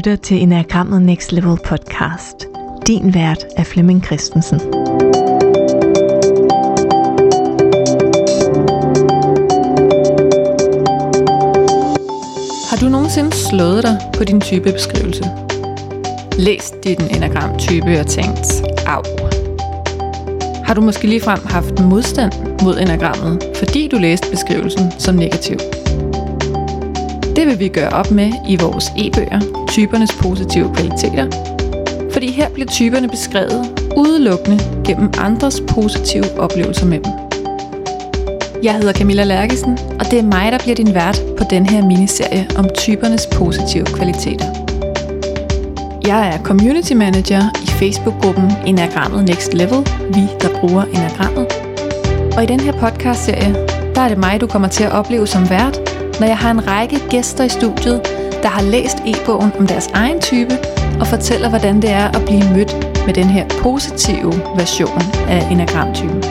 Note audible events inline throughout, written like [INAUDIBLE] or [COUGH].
lytter til Enagrammet Next Level podcast. Din vært er Flemming Christensen. Har du nogensinde slået dig på din typebeskrivelse? Læst din enagramtype og tænkt, af. Har du måske ligefrem haft modstand mod enagrammet, fordi du læste beskrivelsen som negativ? Det vil vi gøre op med i vores e-bøger, typernes positive kvaliteter. Fordi her bliver typerne beskrevet udelukkende gennem andres positive oplevelser med dem. Jeg hedder Camilla Lærkesen, og det er mig, der bliver din vært på den her miniserie om typernes positive kvaliteter. Jeg er community manager i Facebook-gruppen Enagrammet Next Level, vi der bruger Enagrammet. Og i den her podcast-serie, der er det mig, du kommer til at opleve som vært, når jeg har en række gæster i studiet, der har læst e-bogen om deres egen type og fortæller, hvordan det er at blive mødt med den her positive version af enagramtypen.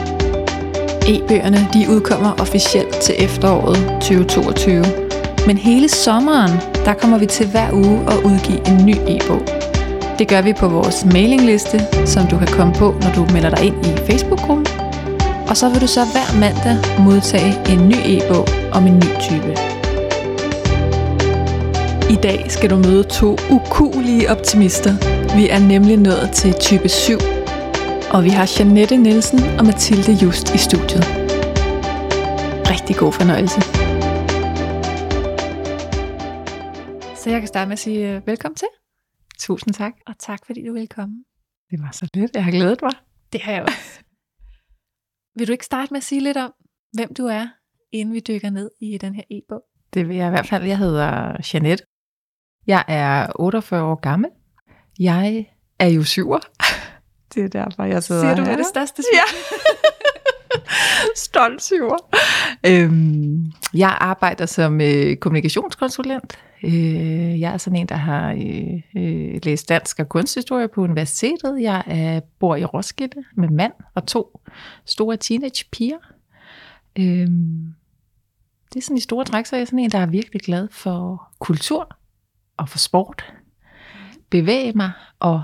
E-bøgerne de udkommer officielt til efteråret 2022, men hele sommeren, der kommer vi til hver uge at udgive en ny e-bog. Det gør vi på vores mailingliste, som du kan komme på, når du melder dig ind i Facebook-gruppen. Og så vil du så hver mandag modtage en ny e-bog om en ny type. I dag skal du møde to ukulige optimister. Vi er nemlig nået til type 7. Og vi har Janette Nielsen og Mathilde Just i studiet. Rigtig god fornøjelse. Så jeg kan starte med at sige uh, velkommen til. Tusind tak. Og tak fordi du ville komme. Det var så lidt. Jeg har glædet mig. Det har jeg også. vil du ikke starte med at sige lidt om, hvem du er, inden vi dykker ned i den her e-bog? Det vil jeg i hvert fald. Jeg hedder Jeanette. Jeg er 48 år gammel. Jeg er jo syver. Det er derfor, jeg sidder Siger du her. med det største Ja. [LAUGHS] Stolt syver. Øhm, jeg arbejder som øh, kommunikationskonsulent. Øh, jeg er sådan en, der har øh, øh, læst dansk og kunsthistorie på universitetet. Jeg er, bor i Roskilde med mand og to store teenage piger. Øhm, det er sådan i store træk, så er jeg sådan en, der er virkelig glad for kultur og for sport. Bevæge mig og,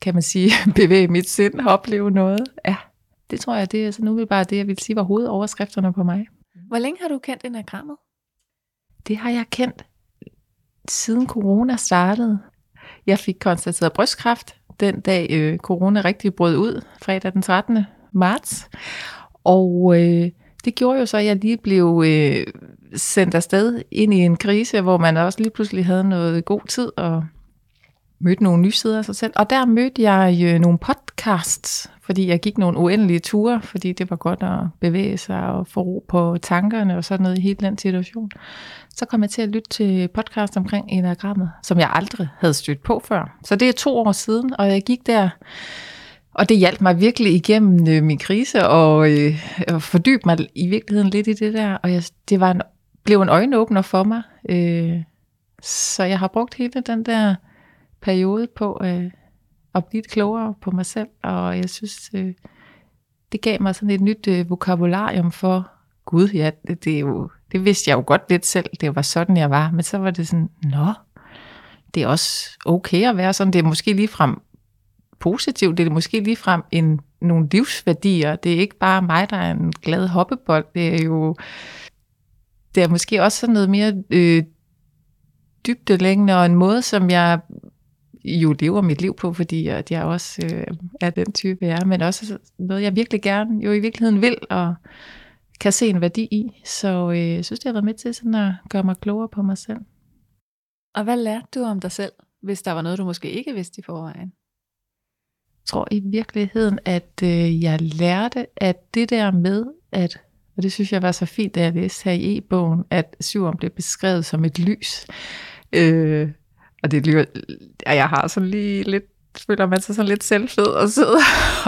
kan man sige, [LAUGHS] bevæge mit sind og opleve noget. Ja, det tror jeg, det er sådan umiddelbart det, jeg vil sige var hovedoverskrifterne på mig. Hvor længe har du kendt enagrammet? Det har jeg kendt siden corona startede. Jeg fik konstateret brystkræft den dag øh, corona rigtig brød ud, fredag den 13. marts. Og øh, det gjorde jo så, at jeg lige blev øh, sendt afsted ind i en krise, hvor man også lige pludselig havde noget god tid og mødte nogle nye sider af sig selv. Og der mødte jeg jo nogle podcasts, fordi jeg gik nogle uendelige ture, fordi det var godt at bevæge sig og få ro på tankerne og sådan noget i hele den situation. Så kom jeg til at lytte til podcast omkring enagrammet, som jeg aldrig havde stødt på før. Så det er to år siden, og jeg gik der og det hjalp mig virkelig igennem øh, min krise og, øh, og fordybe mig i virkeligheden lidt i det der. Og jeg, det var en, blev en øjenåbner for mig. Øh, så jeg har brugt hele den der periode på øh, at blive lidt klogere på mig selv. Og jeg synes, øh, det gav mig sådan et nyt øh, vokabularium for, gud, ja, det, det, er jo, det vidste jeg jo godt lidt selv. Det var sådan, jeg var. Men så var det sådan, nå, det er også okay at være sådan. Det er måske ligefrem positivt. Det er måske ligefrem en, nogle livsværdier. Det er ikke bare mig, der er en glad hoppebold. Det er jo det er måske også sådan noget mere øh, dybdelængende og en måde, som jeg jo lever mit liv på, fordi at jeg også øh, er den type, jeg er, men også noget, jeg virkelig gerne jo i virkeligheden vil og kan se en værdi i. Så øh, jeg synes, det har været med til sådan at gøre mig klogere på mig selv. Og hvad lærte du om dig selv, hvis der var noget, du måske ikke vidste i forvejen? Jeg tror i virkeligheden, at øh, jeg lærte, at det der med, at, og det synes jeg var så fint, da jeg læste her i e-bogen, at syveren blev beskrevet som et lys. Øh, og det lyder, ja, jeg har sådan lige lidt, føler man sig sådan lidt selvfed og sidde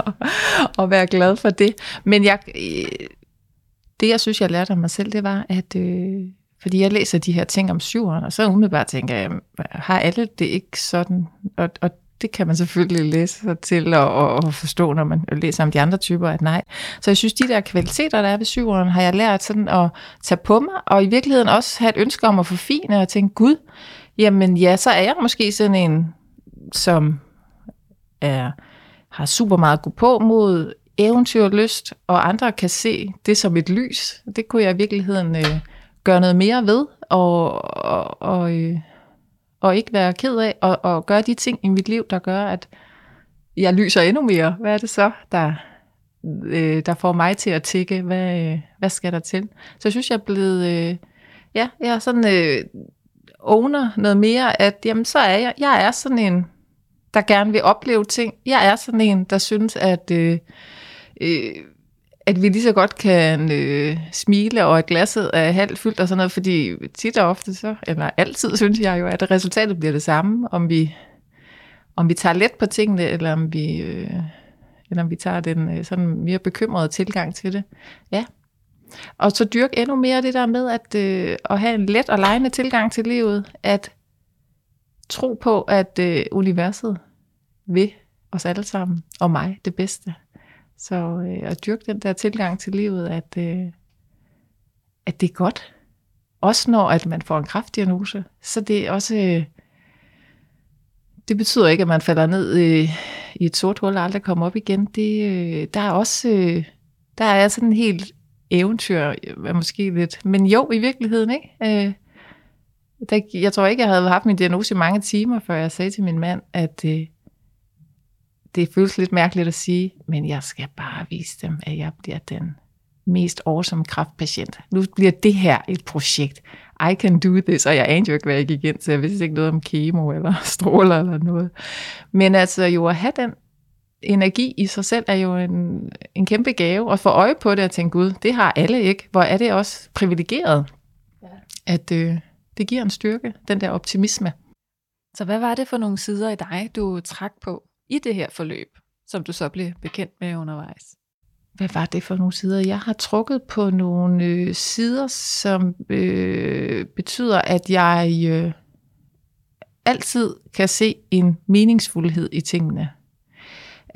og, [LAUGHS] og være glad for det. Men jeg, øh, det jeg synes, jeg lærte af mig selv, det var, at øh, fordi jeg læser de her ting om syveren, og så umiddelbart tænker jeg, har alle det ikke sådan? Og, og det kan man selvfølgelig læse sig til og, og, og forstå, når man læser om de andre typer, at nej. Så jeg synes, de der kvaliteter, der er ved syveren, har jeg lært sådan at tage på mig, og i virkeligheden også have et ønske om at forfine og tænke, gud, Jamen ja, så er jeg måske sådan en, som er, har super meget gå på mod eventyrlyst, og andre kan se det som et lys. Det kunne jeg i virkeligheden øh, gøre noget mere ved, og, og, og, øh, og ikke være ked af, og, og gøre de ting i mit liv, der gør, at jeg lyser endnu mere. Hvad er det så, der, øh, der får mig til at tikke? Hvad, øh, hvad skal der til? Så jeg synes, jeg er blevet... Øh, ja, jeg er sådan... Øh, owner noget mere, at jamen, så er jeg, jeg er sådan en, der gerne vil opleve ting. Jeg er sådan en, der synes, at, øh, øh, at vi lige så godt kan øh, smile, og at glasset er halvt fyldt og sådan noget, fordi tit og ofte så, eller altid [LAUGHS] synes jeg jo, at resultatet bliver det samme, om vi, om vi tager let på tingene, eller om vi, øh, eller om vi tager den øh, sådan mere bekymrede tilgang til det. Ja, og så dyrk endnu mere det der med at, øh, at have en let og lejende tilgang til livet, at tro på, at øh, universet vil os alle sammen, og mig, det bedste. Så øh, at dyrke den der tilgang til livet, at, øh, at det er godt. Også når at man får en kraftdiagnose, så det er også... Øh, det betyder ikke, at man falder ned øh, i et sort hul og aldrig kommer op igen. Det, øh, der er også... Øh, der er sådan en helt eventyr, øh, måske lidt, men jo, i virkeligheden, ikke? Øh, der, jeg tror ikke, jeg havde haft min diagnose i mange timer, før jeg sagde til min mand, at øh, det føles lidt mærkeligt at sige, men jeg skal bare vise dem, at jeg bliver den mest awesome kraftpatient. Nu bliver det her et projekt. I can do this, og jeg anede jo ikke, hvad jeg gik ind til. Jeg vidste ikke noget om kemo eller [LAUGHS] stråler eller noget. Men altså jo at have den energi i sig selv er jo en, en kæmpe gave, og få øje på det og tænke, gud, det har alle ikke. Hvor er det også privilegeret, ja. at øh, det giver en styrke, den der optimisme. Så hvad var det for nogle sider i dig, du trak på i det her forløb, som du så blev bekendt med undervejs? Hvad var det for nogle sider? Jeg har trukket på nogle øh, sider, som øh, betyder, at jeg øh, altid kan se en meningsfuldhed i tingene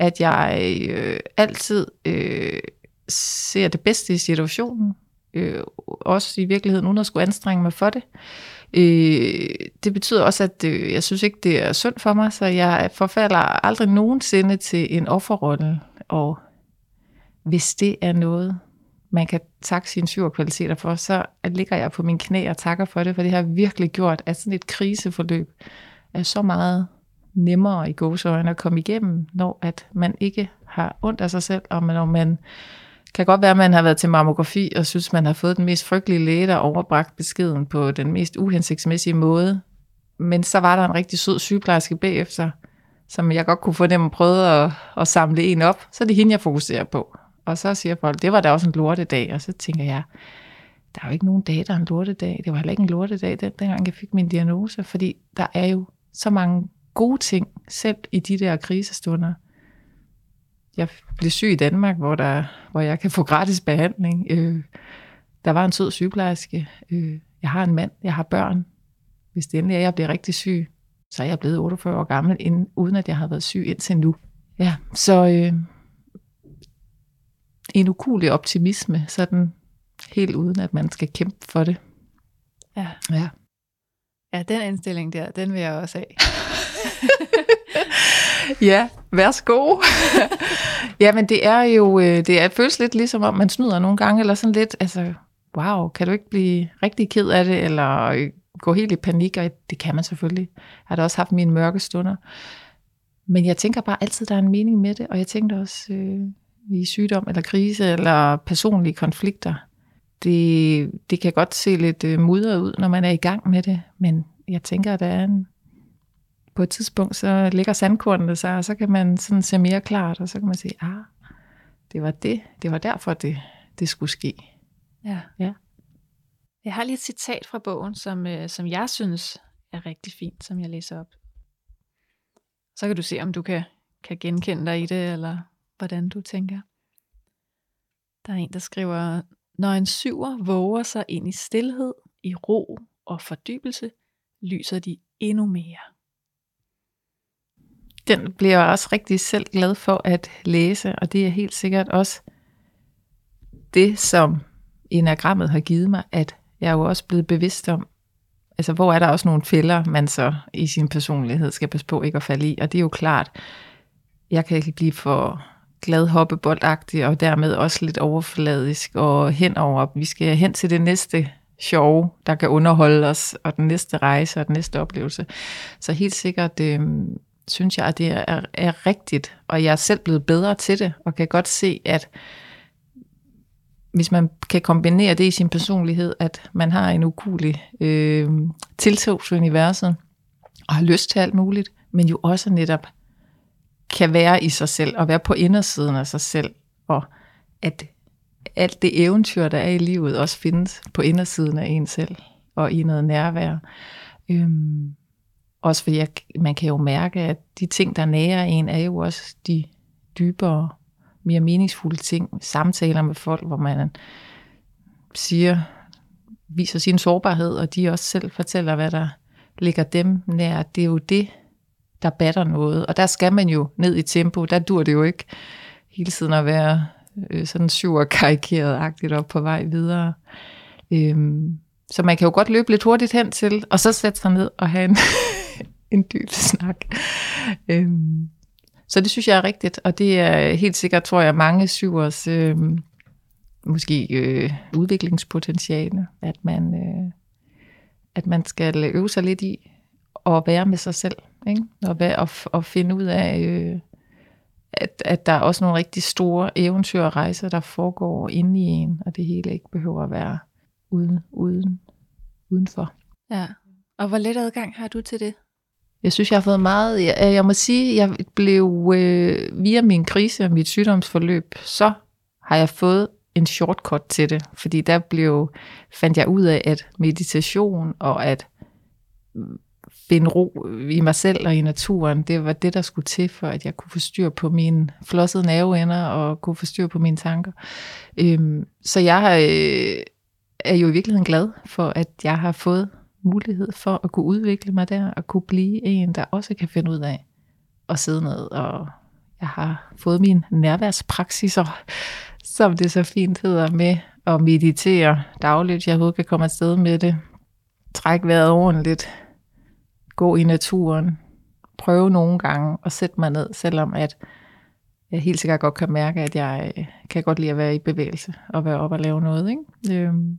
at jeg øh, altid øh, ser det bedste i situationen, øh, også i virkeligheden uden at skulle anstrenge mig for det. Øh, det betyder også, at øh, jeg synes ikke, det er sundt for mig, så jeg forfalder aldrig nogensinde til en offerrolle, og hvis det er noget, man kan takke sine syre for, så ligger jeg på mine knæ og takker for det, for det har virkelig gjort, at sådan et kriseforløb er så meget nemmere i gåsøjne at komme igennem, når at man ikke har ondt af sig selv, og når man kan godt være, at man har været til mammografi og synes, man har fået den mest frygtelige læge, der overbragt beskeden på den mest uhensigtsmæssige måde. Men så var der en rigtig sød sygeplejerske bagefter, som jeg godt kunne få dem prøvet at, at samle en op. Så er det hende, jeg fokuserer på. Og så siger folk, det var da også en lortedag. Og så tænker jeg, der er jo ikke nogen dag, der er en lortedag. Det var heller ikke en lortedag, den, dengang jeg fik min diagnose, fordi der er jo så mange gode ting, selv i de der krisestunder. Jeg blev syg i Danmark, hvor, der, hvor jeg kan få gratis behandling. Øh, der var en sød sygeplejerske. Øh, jeg har en mand, jeg har børn. Hvis det endelig er, jeg bliver rigtig syg, så er jeg blevet 48 år gammel, inden, uden at jeg har været syg indtil nu. Ja, så øh, en ukulig optimisme, sådan helt uden at man skal kæmpe for det. Ja. Ja, ja den indstilling der, den vil jeg også have. [LAUGHS] ja, værsgo. ja, men det er jo, øh, det er, føles lidt ligesom om, man snyder nogle gange, eller sådan lidt, altså, wow, kan du ikke blive rigtig ked af det, eller øh, gå helt i panik, og det kan man selvfølgelig. Jeg har da også haft mine mørke stunder. Men jeg tænker bare altid, der er en mening med det, og jeg tænkte også øh, i sygdom, eller krise, eller personlige konflikter. Det, det kan godt se lidt øh, mudret ud, når man er i gang med det, men jeg tænker, at der er en, på et tidspunkt, så ligger sandkornene sig, og så kan man sådan se mere klart, og så kan man sige, ah, det var det, det var derfor, det, det skulle ske. Ja. ja. Jeg har lige et citat fra bogen, som, øh, som jeg synes er rigtig fint, som jeg læser op. Så kan du se, om du kan, kan genkende dig i det, eller hvordan du tænker. Der er en, der skriver, når en syver våger sig ind i stillhed, i ro og fordybelse, lyser de endnu mere den bliver jeg også rigtig selv glad for at læse, og det er helt sikkert også det, som enagrammet har givet mig, at jeg er jo også blevet bevidst om, altså hvor er der også nogle fælder, man så i sin personlighed skal passe på ikke at falde i. Og det er jo klart, jeg kan ikke blive for glad hoppeboldagtig, og dermed også lidt overfladisk, og henover, vi skal hen til det næste sjove, der kan underholde os, og den næste rejse og den næste oplevelse. Så helt sikkert øh, synes jeg, at det er, er rigtigt, og jeg er selv blevet bedre til det, og kan godt se, at hvis man kan kombinere det i sin personlighed, at man har en ukulig øh, tiltog til universet, og har lyst til alt muligt, men jo også netop kan være i sig selv, og være på indersiden af sig selv, og at alt det eventyr, der er i livet, også findes på indersiden af en selv, og i noget nærvær. Øhm, også fordi jeg, man kan jo mærke, at de ting, der nærer en, er jo også de dybere, mere meningsfulde ting. Samtaler med folk, hvor man siger, viser sin sårbarhed, og de også selv fortæller, hvad der ligger dem nær. Det er jo det, der batter noget. Og der skal man jo ned i tempo. Der dur det jo ikke hele tiden at være øh, sådan syv og karikeret-agtigt op på vej videre. Øhm, så man kan jo godt løbe lidt hurtigt hen til, og så sætte sig ned og have en, [LAUGHS] en dyb snak. Øhm, så det synes jeg er rigtigt, og det er helt sikkert, tror jeg, mange syvers øh, måske øh, udviklingspotentiale, at man, øh, at man skal øve sig lidt i at være med sig selv, ikke? Og, være, og, og finde ud af, øh, at, at der er også nogle rigtig store eventyr og rejser, der foregår inde i en, og det hele ikke behøver at være uden, uden, udenfor. Ja, og hvor let adgang har du til det? Jeg synes, jeg har fået meget... Jeg, øh, jeg må sige, jeg blev øh, via min krise og mit sygdomsforløb, så har jeg fået en shortcut til det, fordi der blev, fandt jeg ud af, at meditation og at finde ro i mig selv og i naturen, det var det, der skulle til, for at jeg kunne få styr på mine flossede nerveender og kunne få styr på mine tanker. Øhm, så jeg har, øh, er jo i virkeligheden glad for, at jeg har fået mulighed for at kunne udvikle mig der, og kunne blive en, der også kan finde ud af at sidde ned. Og jeg har fået min nærværspraktiser, som det så fint hedder, med at meditere dagligt. Jeg håber, kan komme afsted med det. Træk vejret ordentligt. Gå i naturen. Prøve nogle gange at sætte mig ned, selvom at jeg helt sikkert godt kan mærke, at jeg øh, kan godt lide at være i bevægelse og være op og lave noget. Ikke? Øhm,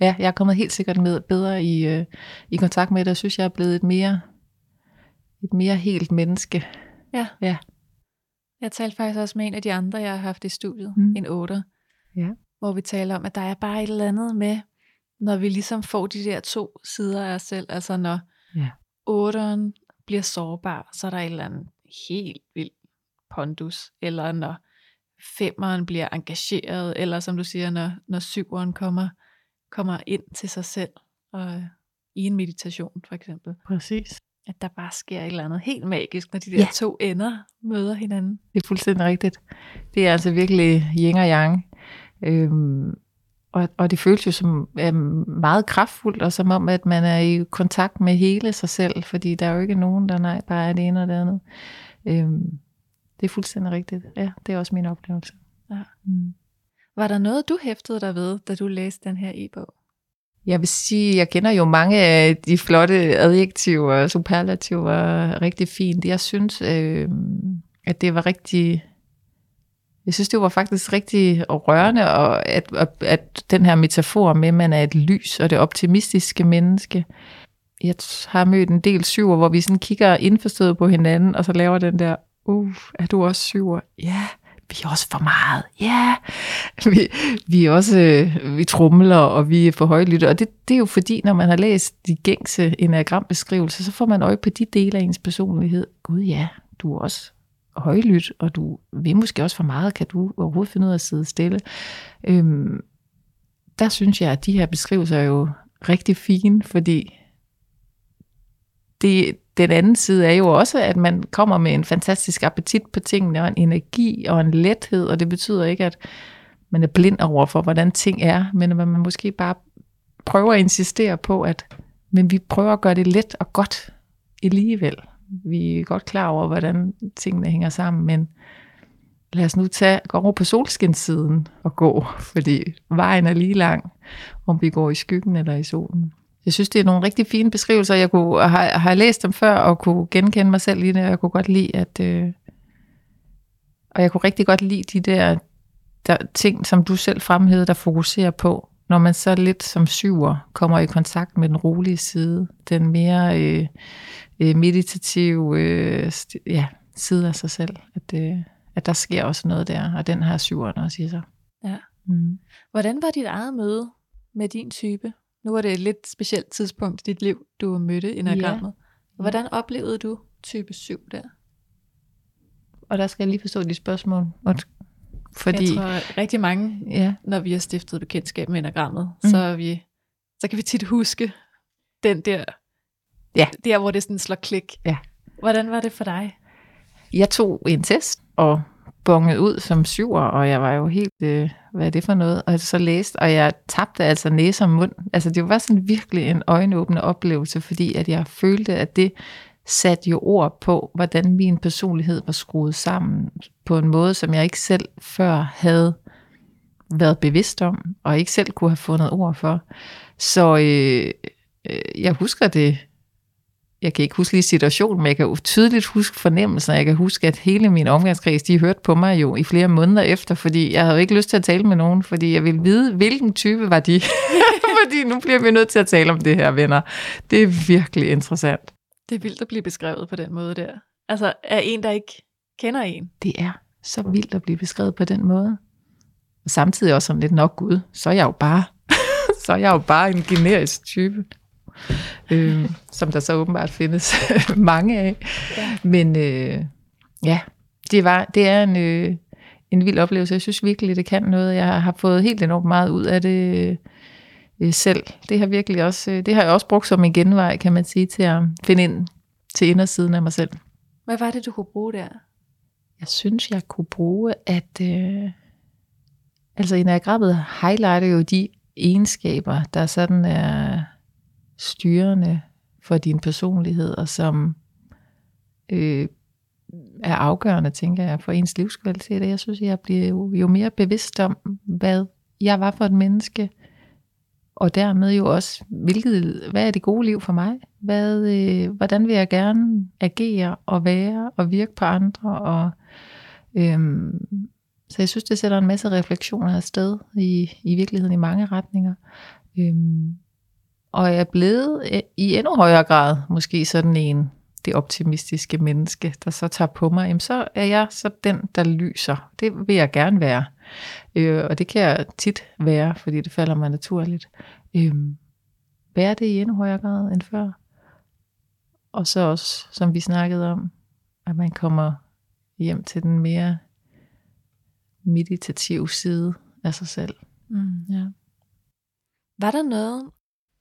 ja, jeg er kommet helt sikkert med bedre i, øh, i kontakt med det. Jeg synes, jeg er blevet et mere, et mere helt menneske. Ja. Ja. Jeg talte faktisk også med en af de andre, jeg har haft i studiet, Mm. en otter, Ja. hvor vi taler om, at der er bare et eller andet med, når vi ligesom får de der to sider af os selv, altså når Ja. otteren bliver sårbar, så er der et eller andet helt vildt pondus, eller når femmeren bliver engageret, eller som du siger, når, når syveren kommer, kommer ind til sig selv, og i en meditation for eksempel, Præcis. at der bare sker et eller andet helt magisk, når de der Ja. to ender møder hinanden. Det er fuldstændig rigtigt. Det er altså virkelig yin og yang. Øhm, og, og det føles jo som øhm, meget kraftfuldt, og som om, at man er i kontakt med hele sig selv, fordi der er jo ikke nogen, der nej, bare er det ene og det andet. Øhm, det er fuldstændig rigtigt. Ja, det er også min oplevelse. Ja. Mm. Var der noget, du hæftede dig ved, da du læste den her e-bog? Jeg vil sige, jeg kender jo mange af de flotte adjektiver og superlativer rigtig fint. Jeg synes, øh, at det var rigtig... Jeg synes, det var faktisk rigtig rørende, og at, at, at den her metafor med, at man er et lys og det optimistiske menneske. Jeg har mødt en del syver, hvor vi sådan kigger indforstået på hinanden, og så laver den der, uh, er du også syver? Ja, vi er også for meget. Ja, vi, vi er også, øh, vi trumler, og vi er for højlytte. Og det, det er jo fordi, når man har læst de gængse enagrambeskrivelser, så får man øje på de dele af ens personlighed. Gud ja, du er også højlydt, og du vil måske også for meget. Kan du overhovedet finde ud af at sidde stille? Øhm, der synes jeg, at de her beskrivelser er jo rigtig fine, fordi det, den anden side er jo også, at man kommer med en fantastisk appetit på tingene, og en energi og en lethed, og det betyder ikke, at man er blind over for, hvordan ting er, men at man måske bare prøver at insistere på, at men vi prøver at gøre det let og godt alligevel. Vi er godt klar over, hvordan tingene hænger sammen, men lad os nu tage, gå over på solskinssiden og gå, fordi vejen er lige lang, om vi går i skyggen eller i solen. Jeg synes, det er nogle rigtig fine beskrivelser. Jeg kunne, har, har læst dem før og kunne genkende mig selv i det, og jeg kunne godt lide, at... Øh, og jeg kunne rigtig godt lide de der, der ting, som du selv fremhævede, der fokuserer på, når man så lidt som syver kommer i kontakt med den rolige side, den mere øh, øh, meditative øh, ja, side af sig selv, at, øh, at der sker også noget der, og den har syveren også i sig. Ja. Mm. Hvordan var dit eget møde med din type? Nu var det et lidt specielt tidspunkt i dit liv, du mødte enagrammet. Ja. Hvordan oplevede du type 7 der? Og der skal jeg lige forstå dit spørgsmål. Fordi, jeg tror rigtig mange, ja. når vi har stiftet bekendtskab med enagrammet, mm. så, er vi, så kan vi tit huske den der, ja. der hvor det sådan slår klik. Ja. Hvordan var det for dig? Jeg tog en test og bonget ud som syver, og jeg var jo helt, øh, hvad er det for noget? Og så læste, og jeg tabte altså næse og mund. Altså det var sådan virkelig en øjenåbende oplevelse, fordi at jeg følte, at det satte jo ord på, hvordan min personlighed var skruet sammen på en måde, som jeg ikke selv før havde været bevidst om, og ikke selv kunne have fundet ord for. Så øh, øh, jeg husker det, jeg kan ikke huske lige situationen, men jeg kan jo tydeligt huske fornemmelsen, jeg kan huske, at hele min omgangskreds, de hørte på mig jo i flere måneder efter, fordi jeg havde ikke lyst til at tale med nogen, fordi jeg ville vide, hvilken type var de. [LAUGHS] fordi nu bliver vi nødt til at tale om det her, venner. Det er virkelig interessant. Det er vildt at blive beskrevet på den måde der. Altså er en, der ikke kender en. Det er så vildt at blive beskrevet på den måde. Og samtidig også sådan lidt nok Gud, så er jeg jo bare, [LAUGHS] så er jeg jo bare en generisk type. Øh, som der så åbenbart findes [LAUGHS] mange af. Ja. Men øh, ja, det, var, det er en, øh, en vild oplevelse. Jeg synes virkelig, det kan noget. Jeg har fået helt enormt meget ud af det øh, selv. Det har virkelig også, øh, det har jeg også brugt som en genvej, kan man sige, til at finde ind til indersiden af mig selv. Hvad var det, du kunne bruge der? Jeg synes, jeg kunne bruge, at øh, altså enagrammet highlighter jo de egenskaber, der sådan er styrende for din personlighed, og som øh, er afgørende, tænker jeg, for ens livskvalitet. Og jeg synes, jeg bliver jo, jo mere bevidst om, hvad jeg var for et menneske, og dermed jo også, hvilket, hvad er det gode liv for mig? Hvad, øh, hvordan vil jeg gerne agere og være og virke på andre? Og, øh, så jeg synes, det sætter en masse refleksioner afsted i, i virkeligheden i mange retninger. Øh, og jeg er blevet øh, i endnu højere grad måske sådan en, det optimistiske menneske, der så tager på mig, jamen så er jeg så den, der lyser. Det vil jeg gerne være. Øh, og det kan jeg tit være, fordi det falder mig naturligt. Øh, være det i endnu højere grad end før. Og så også, som vi snakkede om, at man kommer hjem til den mere meditative side af sig selv. Mm. Ja. Var der noget,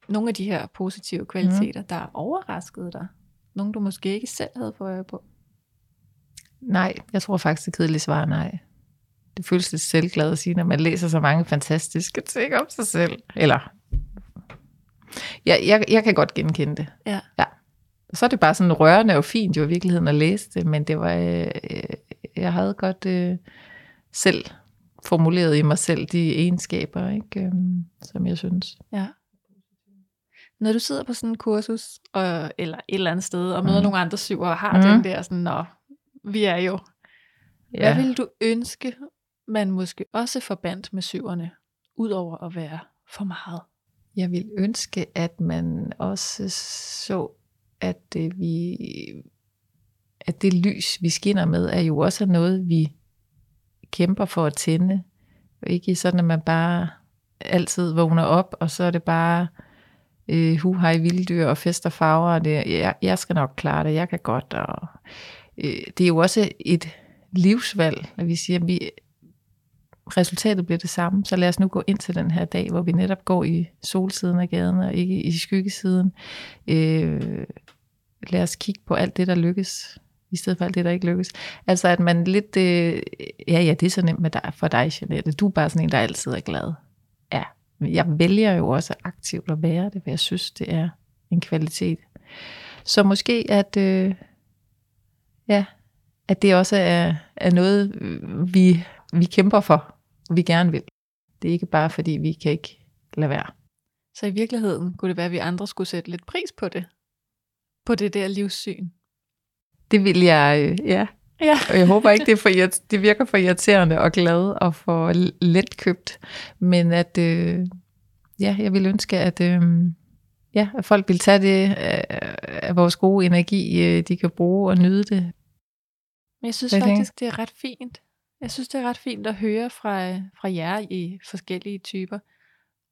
nogle af de her positive kvaliteter, mm. der overraskede dig? Nogle, du måske ikke selv havde fået øje på? Nej, jeg tror faktisk, det kedelige svar er nej. Det føles lidt selvglad at sige, når man læser så mange fantastiske ting om sig selv. Eller, ja, jeg, jeg kan godt genkende det. Ja. ja. Så er det bare sådan rørende og fint jo i virkeligheden at læse det, men det var, øh, jeg havde godt øh, selv formuleret i mig selv de egenskaber, ikke, øh, som jeg synes. Ja. Når du sidder på sådan en kursus, og, eller et eller andet sted, og møder mm. nogle andre syver, og har mm. den der sådan, nå, vi er jo. Ja. Hvad vil du ønske, man måske også forbandt med syverne, udover at være for meget? Jeg vil ønske, at man også så, at det, vi, at det lys, vi skinner med, er jo også noget, vi kæmper for at tænde. Ikke sådan, at man bare altid vågner op, og så er det bare øh, hu hej vilddyr og fest og farver, og det, jeg, jeg skal nok klare det, jeg kan godt. Og, øh, det er jo også et livsvalg, at vi siger, at vi, resultatet bliver det samme, så lad os nu gå ind til den her dag, hvor vi netop går i solsiden af gaden og ikke i skyggesiden. Øh, lad os kigge på alt det, der lykkes, i stedet for alt det, der ikke lykkes. Altså at man lidt, øh, ja ja, det er så nemt med dig, for dig, Jeanette. Du er bare sådan en, der altid er glad. Ja, jeg vælger jo også aktivt at være det, for jeg synes, det er en kvalitet. Så måske, at, øh, ja, at det også er, er noget, vi, vi kæmper for, vi gerne vil. Det er ikke bare, fordi vi kan ikke lade være. Så i virkeligheden kunne det være, at vi andre skulle sætte lidt pris på det. På det der livssyn. Det vil jeg, øh, ja. Ja. Og jeg håber ikke, det, er for, det virker for irriterende og glad og for let købt. Men at, øh, ja, jeg vil ønske, at, øh, ja, at folk vil tage det af, af vores gode energi, øh, de kan bruge og nyde det. Men jeg synes tænker- faktisk, det er ret fint. Jeg synes, det er ret fint at høre fra, fra jer i forskellige typer.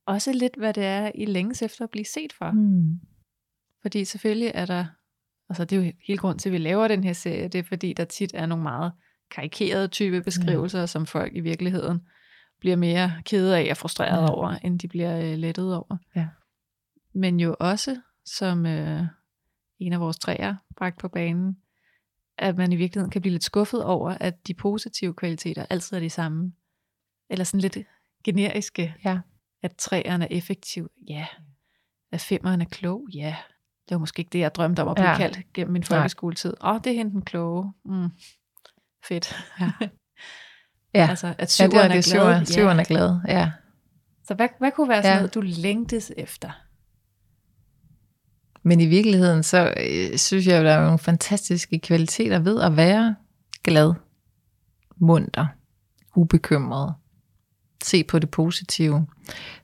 Også lidt, hvad det er, I længes efter at blive set for. Mm. Fordi selvfølgelig er der, altså det er jo hele grund til, at vi laver den her serie, det er fordi, der tit er nogle meget karikerede type beskrivelser, ja. som folk i virkeligheden bliver mere kede af og frustreret ja. over, end de bliver øh, lettet over. Ja. Men jo også, som øh, en af vores træer bragt på banen, at man i virkeligheden kan blive lidt skuffet over, at de positive kvaliteter altid er de samme. Eller sådan lidt generiske. Ja. At træerne er effektiv. Ja. At femmeren er klog. Ja. Det var måske ikke det, jeg drømte om at blive Ja. ja. kaldt gennem min folkeskoletid. Åh, oh, det er hende den kloge. Mm. Fedt. Ja. [LAUGHS] Ja. altså, at Ja, syveren det var er det. glad. Syveren, syveren er glad, ja. Så hvad, hvad kunne være sådan Ja. ja. noget, du længtes efter? Men i virkeligheden, så øh, synes jeg, at der er nogle fantastiske kvaliteter ved at være glad, munter, ubekymret, se på det positive.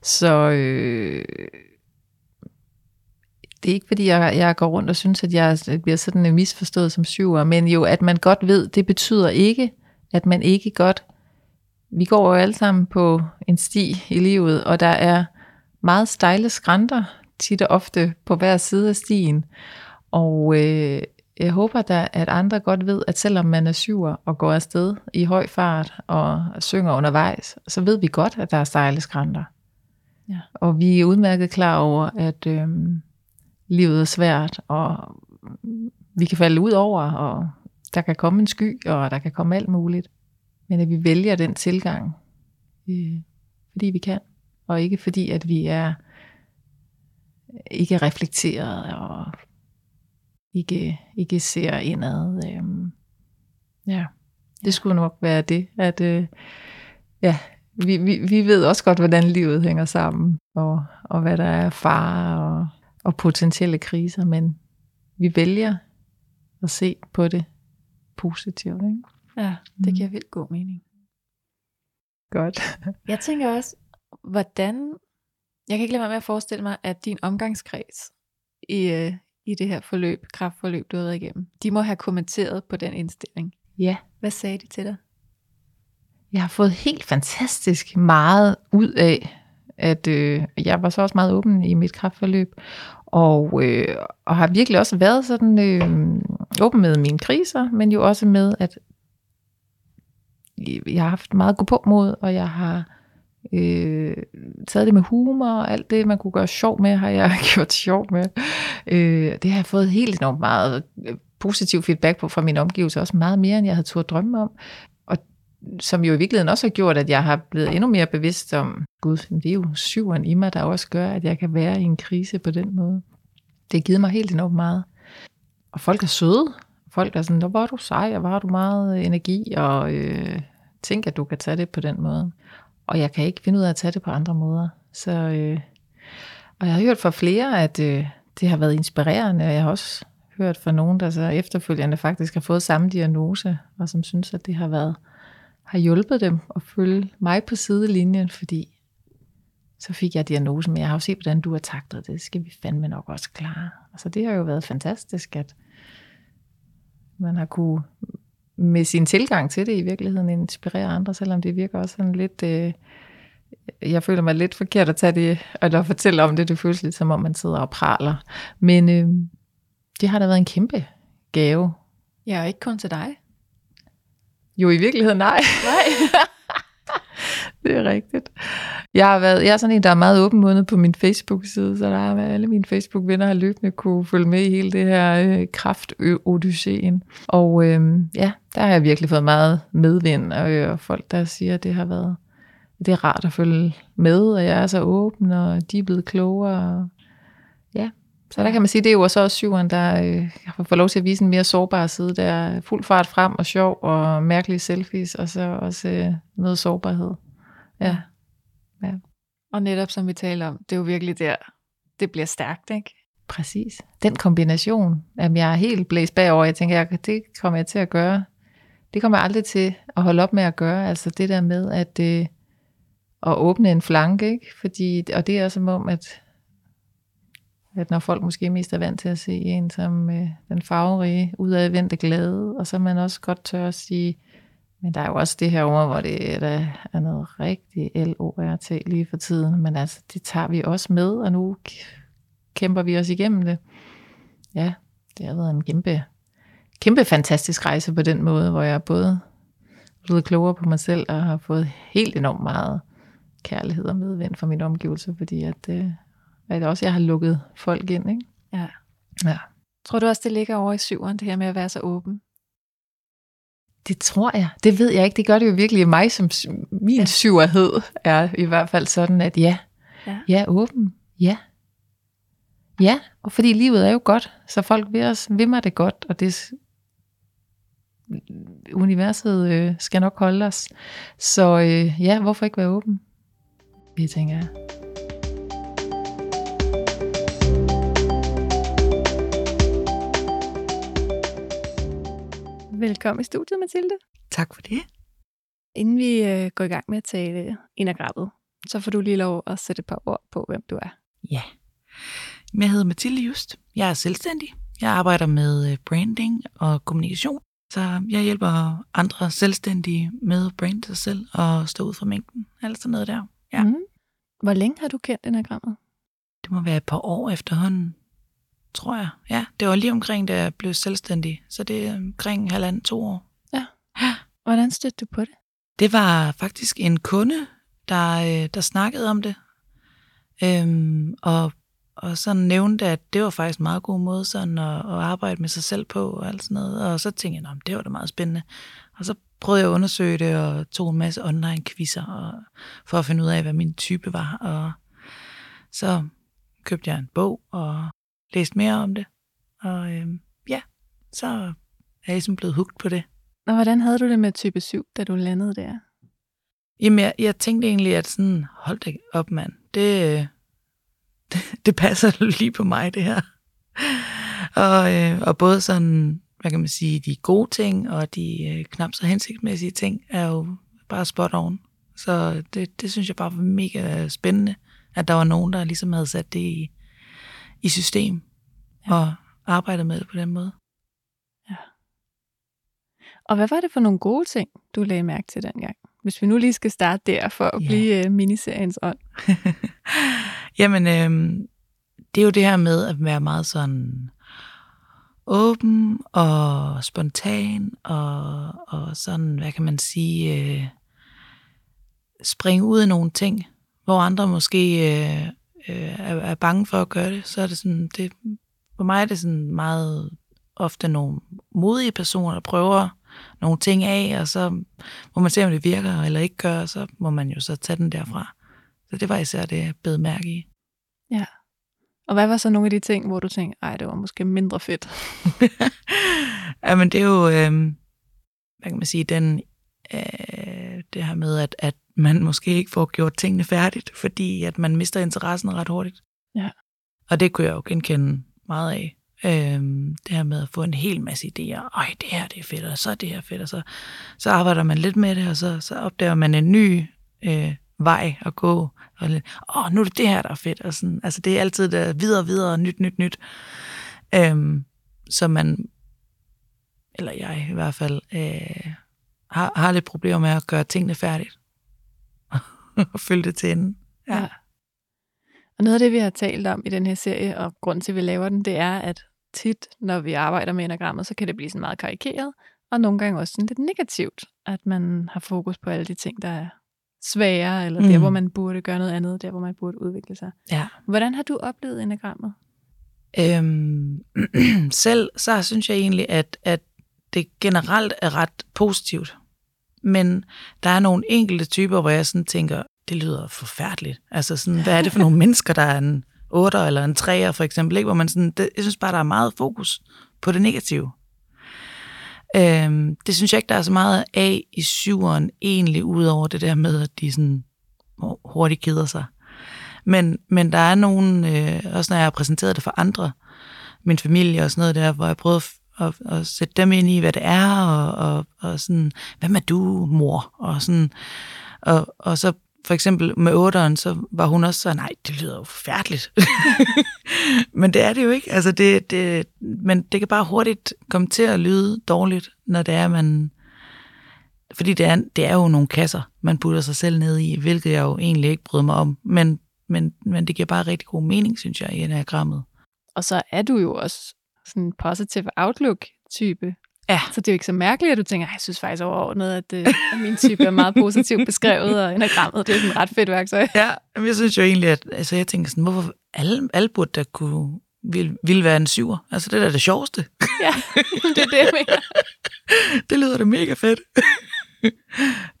Så øh, det er ikke fordi, jeg, jeg går rundt og synes, at jeg bliver sådan misforstået som syver, men jo, at man godt ved, det betyder ikke, at man ikke godt... Vi går jo alle sammen på en sti i livet, og der er meget stejle skrænter, tit og ofte på hver side af stien. Og øh, jeg håber da, at andre godt ved, at selvom man er syver og går afsted i høj fart og synger undervejs, så ved vi godt, at der er stejle skrænter. Ja. Og vi er udmærket klar over, at øh, livet er svært, og vi kan falde ud over, og der kan komme en sky, og der kan komme alt muligt. Men at vi vælger den tilgang, øh, fordi vi kan, og ikke fordi, at vi er ikke er reflekteret og ikke, ikke ser indad. Øhm, ja, det skulle nok være det, at øh, ja, vi, vi, vi ved også godt, hvordan livet hænger sammen, og, og hvad der er far, og, og potentielle kriser, men vi vælger at se på det positivt. Ikke? Ja, Mm. det giver vildt god mening. Godt. Jeg tænker også, hvordan... Jeg kan ikke lade være med at forestille mig, at din omgangskreds i, øh, i det her forløb, kraftforløb, du har været igennem, de må have kommenteret på den indstilling. Ja, Hvad sagde de til dig? Jeg har fået helt fantastisk meget ud af, at øh, jeg var så også meget åben i mit kraftforløb, og, øh, og har virkelig også været sådan øh, åben med mine kriser, men jo også med, at jeg har haft meget god på mod, og jeg har øh, taget det med humor, og alt det, man kunne gøre sjov med, har jeg [LAUGHS] gjort sjov med. Øh, det har jeg fået helt enormt meget øh, positiv feedback på fra mine omgivelser, også meget mere, end jeg havde turde drømme om som jo i virkeligheden også har gjort, at jeg har blevet endnu mere bevidst om, gud, det er jo syveren i mig, der også gør, at jeg kan være i en krise på den måde. Det har givet mig helt enormt meget. Og folk er søde. Folk er sådan, hvor er du sej, og hvor har du meget øh, energi, og øh, tænk, at du kan tage det på den måde. Og jeg kan ikke finde ud af at tage det på andre måder. Så, øh, og jeg har hørt fra flere, at øh, det har været inspirerende, og jeg har også hørt fra nogen, der så efterfølgende faktisk har fået samme diagnose, og som synes, at det har været har hjulpet dem at følge mig på sidelinjen, fordi så fik jeg diagnosen, men jeg har jo set, hvordan du har taktet det. Det skal vi fandme nok også klare. Altså det har jo været fantastisk, at man har kunne med sin tilgang til det i virkeligheden inspirere andre, selvom det virker også sådan lidt... Øh, jeg føler mig lidt forkert at tage det, eller fortælle om det. Det føles lidt som om, man sidder og praler. Men øh, det har da været en kæmpe gave. Ja, og ikke kun til dig. Jo, i virkeligheden nej. Nej. [LAUGHS] det er rigtigt. Jeg, har været, jeg er sådan en, der er meget åben måned på min Facebook-side, så der er alle mine Facebook-venner har løbende kunne følge med i hele det her øh, kraft-odysseen. Og øh, ja, der har jeg virkelig fået meget medvind, og, øh, og folk, der siger, at det har været det er rart at følge med, og jeg er så åben, og de er blevet klogere. Så der kan man sige, det er jo så også syveren, der øh, får lov til at vise en mere sårbar side. Der er fuld fart frem og sjov og mærkelige selfies, og så også øh, noget sårbarhed. Ja. ja. Og netop som vi taler om, det er jo virkelig der, det bliver stærkt, ikke? Præcis. Den kombination, at jeg er helt blæst bagover, jeg tænker, jeg, det kommer jeg til at gøre. Det kommer jeg aldrig til at holde op med at gøre. Altså det der med at, øh, at åbne en flanke, ikke? Fordi, og det er som om, at, at når folk måske mest er vant til at se en som øh, den farverige, udadvendte glade, og så man også godt tør at sige, men der er jo også det her ord, hvor det er, der er noget rigtig L-O-R-T lige for tiden, men altså, det tager vi også med, og nu kæmper vi os igennem det. Ja, det har været en kæmpe, kæmpe fantastisk rejse på den måde, hvor jeg både blevet klogere på mig selv, og har fået helt enormt meget kærlighed og medvind fra min omgivelser, fordi at, øh, at også jeg har lukket folk ind. Ikke? Ja. Ja. Tror du også, det ligger over i syveren, det her med at være så åben? Det tror jeg. Det ved jeg ikke. Det gør det jo virkelig i mig, som min ja. syverhed er i hvert fald sådan, at ja, Ja. ja, åben, ja. Ja, og fordi livet er jo godt, så folk vil, os, vil mig det godt, og det universet øh, skal nok holde os. Så øh, ja, hvorfor ikke være åben? Det tænker jeg. Velkommen i studiet, Mathilde. Tak for det. Inden vi øh, går i gang med at tale enagrammet, så får du lige lov at sætte et par ord på, hvem du er. Ja. Jeg hedder Mathilde Just. Jeg er selvstændig. Jeg arbejder med øh, branding og kommunikation. Så jeg hjælper andre selvstændige med at brande sig selv og stå ud fra mængden. Alt sådan noget der. Ja. Mm. Hvor længe har du kendt enagrammet? Det må være et par år efterhånden, tror jeg. Ja, det var lige omkring, da jeg blev selvstændig. Så det er omkring halvanden, to år. Hvordan stødte du på det? Det var faktisk en kunde, der, øh, der snakkede om det. Øhm, og, og sådan nævnte, at det var faktisk en meget god måde sådan at, at arbejde med sig selv på og alt sådan noget. Og så tænkte jeg, "Nå, men det var da meget spændende. Og så prøvede jeg at undersøge det og tog en masse online quizzer og, for at finde ud af, hvad min type var. Og så købte jeg en bog og læste mere om det. Og øhm, ja, så er jeg ligesom blevet hugt på det. Og hvordan havde du det med type 7, da du landede der? Jamen, jeg, jeg tænkte egentlig, at sådan, hold da op, mand. Det, øh, [LAUGHS] det, det passer [LAUGHS] lige på mig, det her. Og, øh, og både sådan, hvad kan man sige, de gode ting og de øh, knap så hensigtsmæssige ting er jo bare spot on. Så det, det synes jeg bare var mega spændende, at der var nogen, der ligesom havde sat det i, i system ja. og arbejdet med det på den måde. Og hvad var det for nogle gode ting, du lagde mærke til dengang? Hvis vi nu lige skal starte der for at Ja. blive uh, miniseriens ånd. [LAUGHS] Jamen, øhm, det er jo det her med at være meget sådan åben og spontan og, og sådan, hvad kan man sige, øh, springe ud af nogle ting, hvor andre måske øh, øh, er, er bange for at gøre det. Så er det sådan, det, for mig er det sådan meget ofte nogle modige personer, der prøver nogle ting af, og så må man se, om det virker eller ikke gør, og så må man jo så tage den derfra. Så det var især det, jeg bed mærke i. Ja. Og hvad var så nogle af de ting, hvor du tænkte, ej, det var måske mindre fedt? [LAUGHS] Jamen, det er jo, øh, hvad kan man sige, den, øh, det her med, at, at man måske ikke får gjort tingene færdigt, fordi at man mister interessen ret hurtigt. Ja. Og det kunne jeg jo genkende meget af. Øhm, det her med at få en hel masse idéer. Ej, det her det er fedt, og så er det her fedt, og så, så arbejder man lidt med det, og så, så opdager man en ny øh, vej at gå. Og lidt, Åh, nu er det det her, der er fedt. Og sådan, altså, det er altid der videre, videre, nyt, nyt, nyt. Øhm, så man, eller jeg i hvert fald, øh, har, har lidt problemer med at gøre tingene færdigt. [LAUGHS] og følge det til enden. Ja. Og noget af det, vi har talt om i den her serie, og grunden til, at vi laver den, det er, at tit, når vi arbejder med enagrammet, så kan det blive sådan meget karikeret, og nogle gange også sådan lidt negativt, at man har fokus på alle de ting, der er svære, eller mm. der, hvor man burde gøre noget andet, der, hvor man burde udvikle sig. ja. Hvordan har du oplevet enagrammet? Øhm, [CLEARS THROAT] selv så synes jeg egentlig, at, at det generelt er ret positivt. Men der er nogle enkelte typer, hvor jeg sådan tænker, det lyder forfærdeligt. Altså sådan, hvad er det for nogle [LAUGHS] mennesker, der er en 8 eller en 3'er for eksempel, ikke? hvor man sådan, det, jeg synes bare, der er meget fokus på det negative. Øhm, det synes jeg ikke, der er så meget af i syveren egentlig, udover det der med, at de sådan hurtigt keder sig. Men, men der er nogen, øh, også når jeg har præsenteret det for andre, min familie og sådan noget der, hvor jeg prøver at, at sætte dem ind i, hvad det er, og, og, og sådan, hvem er du, mor? Og, sådan, og, og så for eksempel med otteren, så var hun også så, nej, det lyder jo forfærdeligt. [LAUGHS] men det er det jo ikke. Altså det, det, men det kan bare hurtigt komme til at lyde dårligt, når det er, man... Fordi det er, det er jo nogle kasser, man putter sig selv ned i, hvilket jeg jo egentlig ikke bryder mig om. Men, men, men det giver bare rigtig god mening, synes jeg, i enagrammet. Og så er du jo også sådan en positive outlook-type. Ja. Så det er jo ikke så mærkeligt, at du tænker, jeg synes faktisk overordnet, at, øh, at min type er meget positivt beskrevet, og enagrammet, det er sådan et ret fedt værktøj. Ja, men jeg synes jo egentlig, at altså jeg tænker sådan, hvorfor alle, alle burde da kunne, ville, ville være en syver. Altså det er da det sjoveste. Ja, det er det, jeg mener. [LAUGHS] det lyder da mega fedt.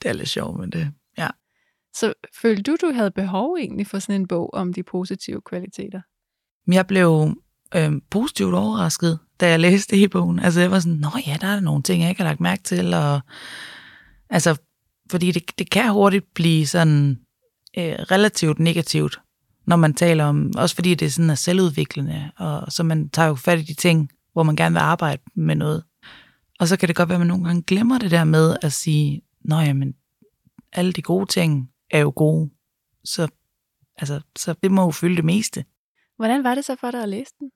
det er lidt sjovt, men det, ja. Så følte du, du havde behov egentlig for sådan en bog om de positive kvaliteter? Jeg blev øh, positivt overrasket, da jeg læste i bogen. Altså jeg var sådan, nå ja, der er nogle ting, jeg ikke har lagt mærke til. Og, altså, fordi det, det kan hurtigt blive sådan øh, relativt negativt, når man taler om, også fordi det er sådan er selvudviklende, og så man tager jo fat i de ting, hvor man gerne vil arbejde med noget. Og så kan det godt være, at man nogle gange glemmer det der med at sige, nå jamen, alle de gode ting er jo gode, så, altså, så det må jo fylde det meste. Hvordan var det så for dig at læse den?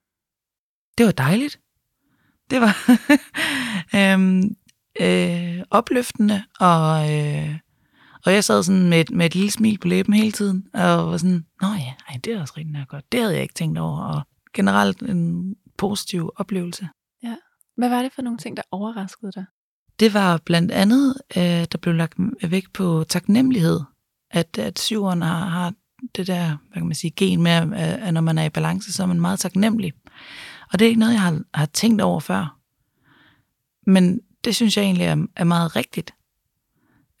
Det var dejligt. Det var [LAUGHS] øhm, øh, opløftende, og, øh, og jeg sad sådan med et, med et lille smil på læben hele tiden, og var sådan, nå ja, ej, det er også rigtig godt. Det havde jeg ikke tænkt over, og generelt en positiv oplevelse. Ja. Hvad var det for nogle ting, der overraskede dig? Det var blandt andet, øh, der blev lagt vægt på taknemmelighed, at, at syveren har, har det der, hvad kan man sige, gen med, at når man er i balance, så er man meget taknemmelig. Og det er ikke noget, jeg har, har tænkt over før. Men det synes jeg egentlig er, er meget rigtigt.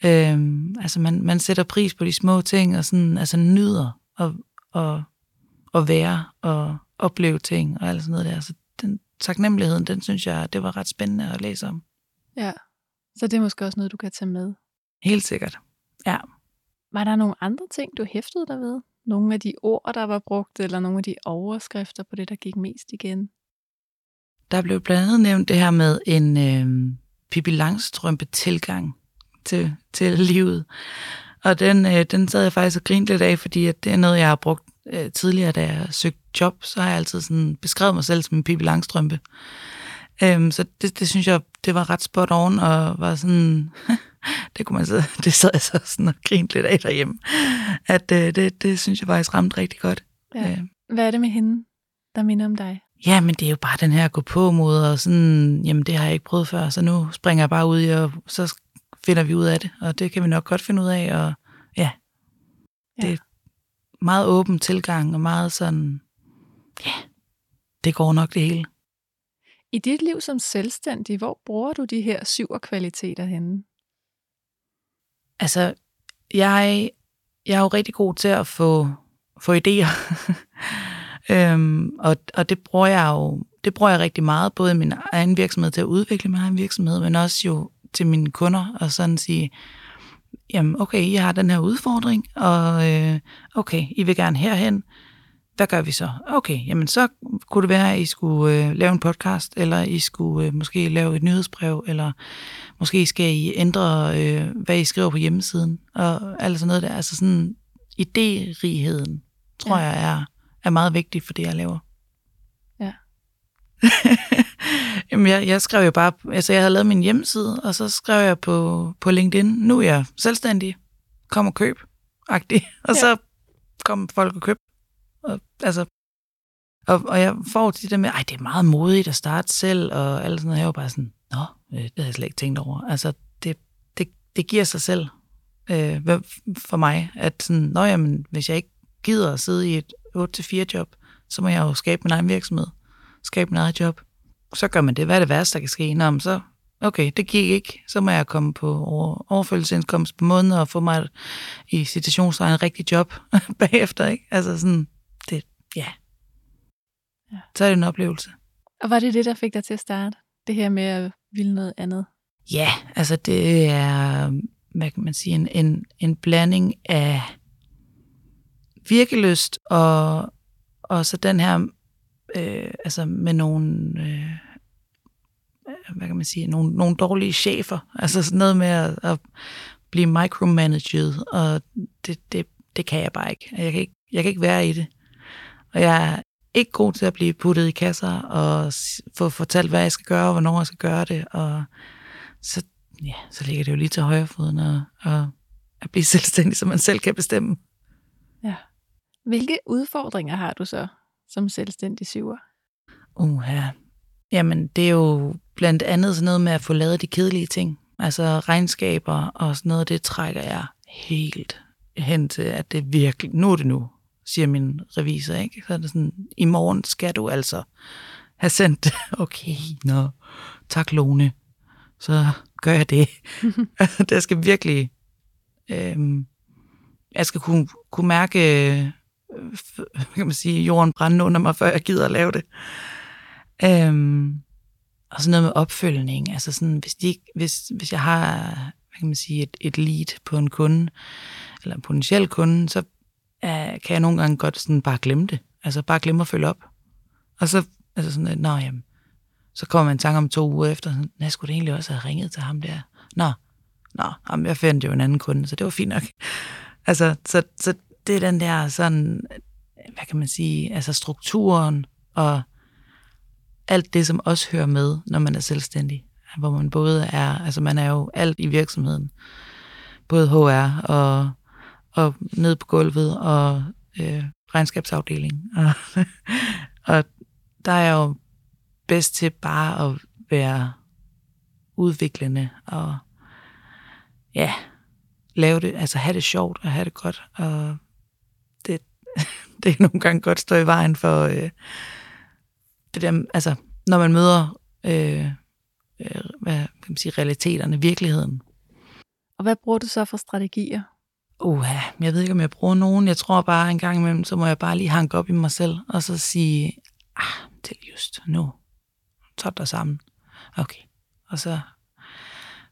Øhm, altså man, man sætter pris på de små ting, og sådan, altså nyder at, at, at være og opleve ting og alt sådan noget der. Så den taknemmeligheden, den synes jeg, det var ret spændende at læse om. Ja, så det er måske også noget, du kan tage med. Helt sikkert, ja. Var der nogle andre ting, du hæftede dig ved? Nogle af de ord, der var brugt, eller nogle af de overskrifter på det, der gik mest igen? Der blev blandt andet nævnt det her med en øh, Pippi Langstrømpe tilgang til, til livet. Og den, øh, den sad jeg faktisk og grinte lidt af, fordi at det er noget, jeg har brugt øh, tidligere, da jeg søgte job, så har jeg altid sådan beskrevet mig selv som en Pippi Langstrømpe. Øhm, så det, det synes jeg, det var ret spot on, og var sådan, [LAUGHS] det kunne man så, [LAUGHS] det sad jeg så sådan og grinte lidt af derhjemme. At øh, det, det synes jeg faktisk ramte rigtig godt. Ja. Øh. Hvad er det med hende, der minder om dig? Ja, men det er jo bare den her gå på mod, og sådan, jamen det har jeg ikke prøvet før, så nu springer jeg bare ud i, og så finder vi ud af det, og det kan vi nok godt finde ud af, og ja, ja. det er meget åben tilgang, og meget sådan, ja, det går nok det hele. I dit liv som selvstændig, hvor bruger du de her syv kvaliteter henne? Altså, jeg, jeg er jo rigtig god til at få, få idéer. [LAUGHS] øhm, og, og det bruger jeg jo det bruger jeg rigtig meget, både i min egen virksomhed til at udvikle min egen virksomhed, men også jo til mine kunder og sådan sige, jamen okay, I har den her udfordring, og øh, okay, I vil gerne herhen hvad gør vi så? Okay, jamen så kunne det være, at I skulle øh, lave en podcast, eller I skulle øh, måske lave et nyhedsbrev, eller måske skal I ændre, øh, hvad I skriver på hjemmesiden, og alt sådan noget der. Altså sådan, idérigheden, tror ja. jeg, er, er meget vigtig for det, jeg laver. Ja. [LAUGHS] Jamen, jeg, jeg skrev jo bare, altså jeg havde lavet min hjemmeside, og så skrev jeg på, på LinkedIn, nu er jeg selvstændig, kom og køb, agtig. [LAUGHS] Og ja. så kom folk og køb og, altså, og, og jeg får til det med, ej, det er meget modigt at starte selv, og alt sådan noget. Jeg var bare sådan, nå, øh, det havde jeg slet ikke tænkt over. Altså, det, det, det giver sig selv øh, for mig, at sådan, nå, jamen, hvis jeg ikke gider at sidde i et 8-4 job, så må jeg jo skabe min egen virksomhed, skabe min egen job. Så gør man det. Hvad er det værste, der kan ske? Nå, men så, okay, det gik ikke. Så må jeg komme på over, overfølgelsesindkomst på måneden og få mig i situationstegn en rigtig job [LAUGHS] bagefter, ikke? Altså sådan, ja. ja, så er det en oplevelse. Og var det det, der fik dig til at starte? Det her med at ville noget andet? Ja, altså det er, hvad kan man sige, en, en, en blanding af virkelyst, og, og så den her, øh, altså med nogle, øh, hvad kan man sige, nogle, nogle dårlige chefer, altså sådan noget med at, at blive micromanaged, og det, det, det kan jeg bare ikke. Jeg kan ikke, jeg kan ikke være i det. Og jeg er ikke god til at blive puttet i kasser og få fortalt, hvad jeg skal gøre, og hvornår jeg skal gøre det. Og så, ja, så ligger det jo lige til højrefoden og, og at blive [LAUGHS] selvstændig, så man selv kan bestemme. Ja. Hvilke udfordringer har du så som selvstændig syver? Uha. Jamen, det er jo blandt andet sådan noget med at få lavet de kedelige ting. Altså regnskaber og sådan noget, det trækker jeg helt hen til, at det virkelig, nu er det nu, siger min revisor, ikke? Så er det sådan, i morgen skal du altså have sendt det. [LAUGHS] Okay, nå, tak Lone. Så gør jeg det. [LAUGHS] [LAUGHS] det skal virkelig, øhm, jeg skal kunne, kunne mærke, øh, kan man sige, jorden brænde under mig, før jeg gider at lave det. Øhm, og sådan noget med opfølgning. Altså sådan, hvis, de, hvis, hvis jeg har hvad kan man sige, et, et lead på en kunde, eller en potentiel kunde, så uh, kan jeg nogle gange godt sådan bare glemme det. Altså bare glemme at følge op. Og så altså sådan, at, nå, jamen, så kommer man i tanke om to uger efter, sådan, jeg skulle egentlig også have ringet til ham der. Nå, nå, jamen, jeg fandt jo en anden kunde, så det var fint nok. [LAUGHS] Altså, så, så det er den der sådan, hvad kan man sige, altså strukturen og alt det, som også hører med, når man er selvstændig. Hvor man både er, altså man er jo alt i virksomheden. Både HR og, og ned på gulvet og øh, regnskabsafdeling. [LAUGHS] Og, og der er jeg jo bedst til bare at være udviklende og ja, lave det, altså have det sjovt og have det godt. Og det, [LAUGHS] det er nogle gange godt stå i vejen for, øh, det der, altså, når man møder øh, øh, hvad kan man sige, realiteterne, virkeligheden. Og hvad bruger du så for strategier? Uha, jeg ved ikke, om jeg bruger nogen. Jeg tror bare en gang imellem, så må jeg bare lige hanke op i mig selv, og så sige, ah, det er just nu. Så dig sammen. Okay. Og så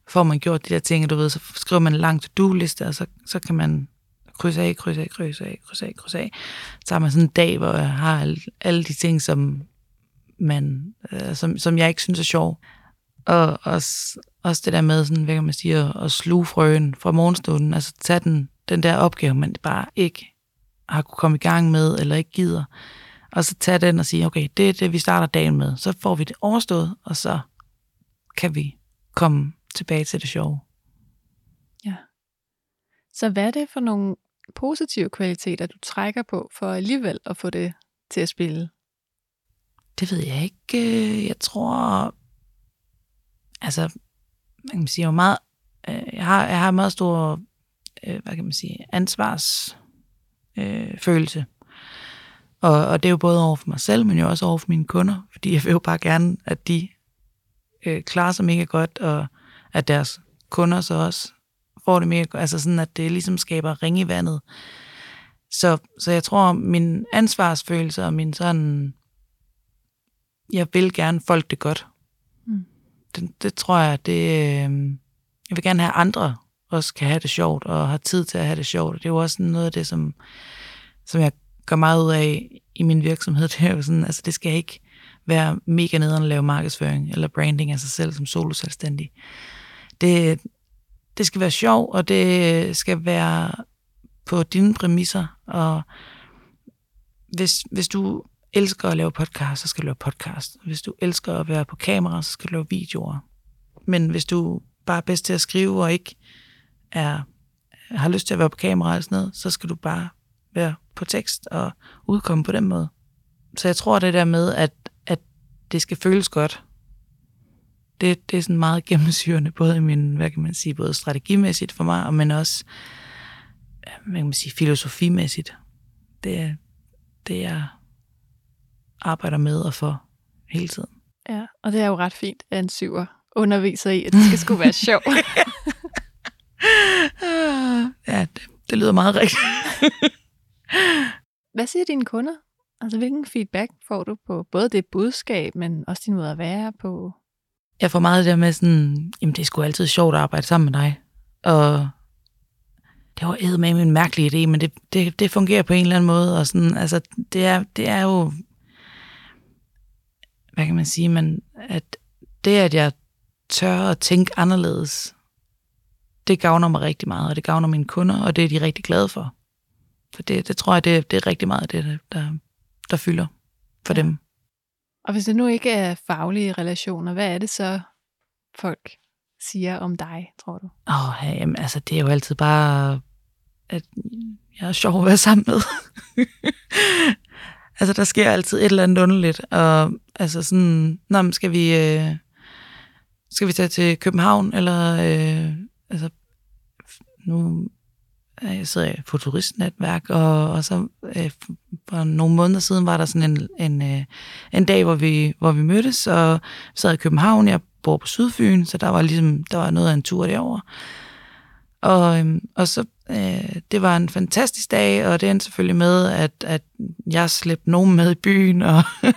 får man gjort de der ting, du ved, så skriver man en lang to-do-liste, og så, så kan man krydse af, krydse af, krydse af, krydse af, krydse af. Så har man sådan en dag, hvor jeg har alle, alle de ting, som man, øh, som, som jeg ikke synes er sjov. Og også, også det der med, sådan, hvad kan man sige, at, at sluge frøen fra morgenstunden, altså tage den, den der opgave, man bare ikke har kunne komme i gang med, eller ikke gider. Og så tage den og sige, okay, det er det, vi starter dagen med. Så får vi det overstået, og så kan vi komme tilbage til det sjove. Ja. Så hvad er det for nogle positive kvaliteter, du trækker på, for alligevel at få det til at spille? Det ved jeg ikke. Jeg tror, altså, man kan sige, jo meget, øh, jeg har, jeg har meget stor, øh, hvad kan man sige, ansvarsfølelse. Øh, følelse. og, og det er jo både over for mig selv, men jo også over for mine kunder, fordi jeg vil jo bare gerne, at de øh, klarer sig mega godt, og at deres kunder så også får det mega godt. Altså sådan, at det ligesom skaber ring i vandet. Så, så jeg tror, min ansvarsfølelse og min sådan jeg vil gerne folk det godt. Mm. Det, det tror jeg, det, øh, jeg vil gerne have andre også kan have det sjovt, og har tid til at have det sjovt. Det er jo også noget af det, som, som jeg gør meget ud af i min virksomhed. [LAUGHS] Det er jo sådan, altså det skal ikke være mega nederen at lave markedsføring eller branding af sig selv som soloselvstændig. Det, det skal være sjov, og det skal være på dine præmisser, og hvis, hvis du elsker at lave podcast, så skal du lave podcast. Hvis du elsker at være på kamera, så skal du lave videoer. Men hvis du bare er bedst til at skrive og ikke er, har lyst til at være på kamera og sådan noget, så skal du bare være på tekst og udkomme på den måde. Så jeg tror det der med, at, at det skal føles godt, det, det er sådan meget [LAUGHS] gennemsyrende, både i min, hvad kan man sige, både strategimæssigt for mig, men også, hvad kan man sige, filosofimæssigt. Det, det er arbejder med og for hele tiden. Ja, og det er jo ret fint, at en syver underviser i, at det skal sgu være [LAUGHS] sjov. [LAUGHS] ja, det, det lyder meget rigtigt. [LAUGHS] Hvad siger dine kunder? Altså, hvilken feedback får du på både det budskab, men også din måde at være på? Jeg får meget det der med sådan, jamen det er sgu altid sjovt at arbejde sammen med dig. Og det var med en mærkelig idé, men det, det, det fungerer på en eller anden måde. Og sådan, altså, det, er, det er jo, hvad kan man sige, men at det, at jeg tør at tænke anderledes, det gavner mig rigtig meget, og det gavner mine kunder, og det er de rigtig glade for. For det, det tror jeg, det, det er rigtig meget det, der, der fylder for ja. dem. Og hvis det nu ikke er faglige relationer, hvad er det så, folk siger om dig, tror du? Åh, oh, jamen, altså, det er jo altid bare, at jeg er sjov at være sammen med. [LAUGHS] altså, der sker altid et eller andet underligt, og altså sådan, Nå, skal vi, øh, skal vi tage til København, eller, øh, altså, nu øh, jeg sidder i futuristnetværk, og, og så øh, for nogle måneder siden var der sådan en, en, øh, en dag, hvor vi, hvor vi mødtes, og sad i København, jeg bor på Sydfyn, så der var ligesom, der var noget af en tur derover. Og, øh, og så, øh, det var en fantastisk dag, og det endte selvfølgelig med, at, at jeg slæbte nogen med i byen, og, [LAUGHS]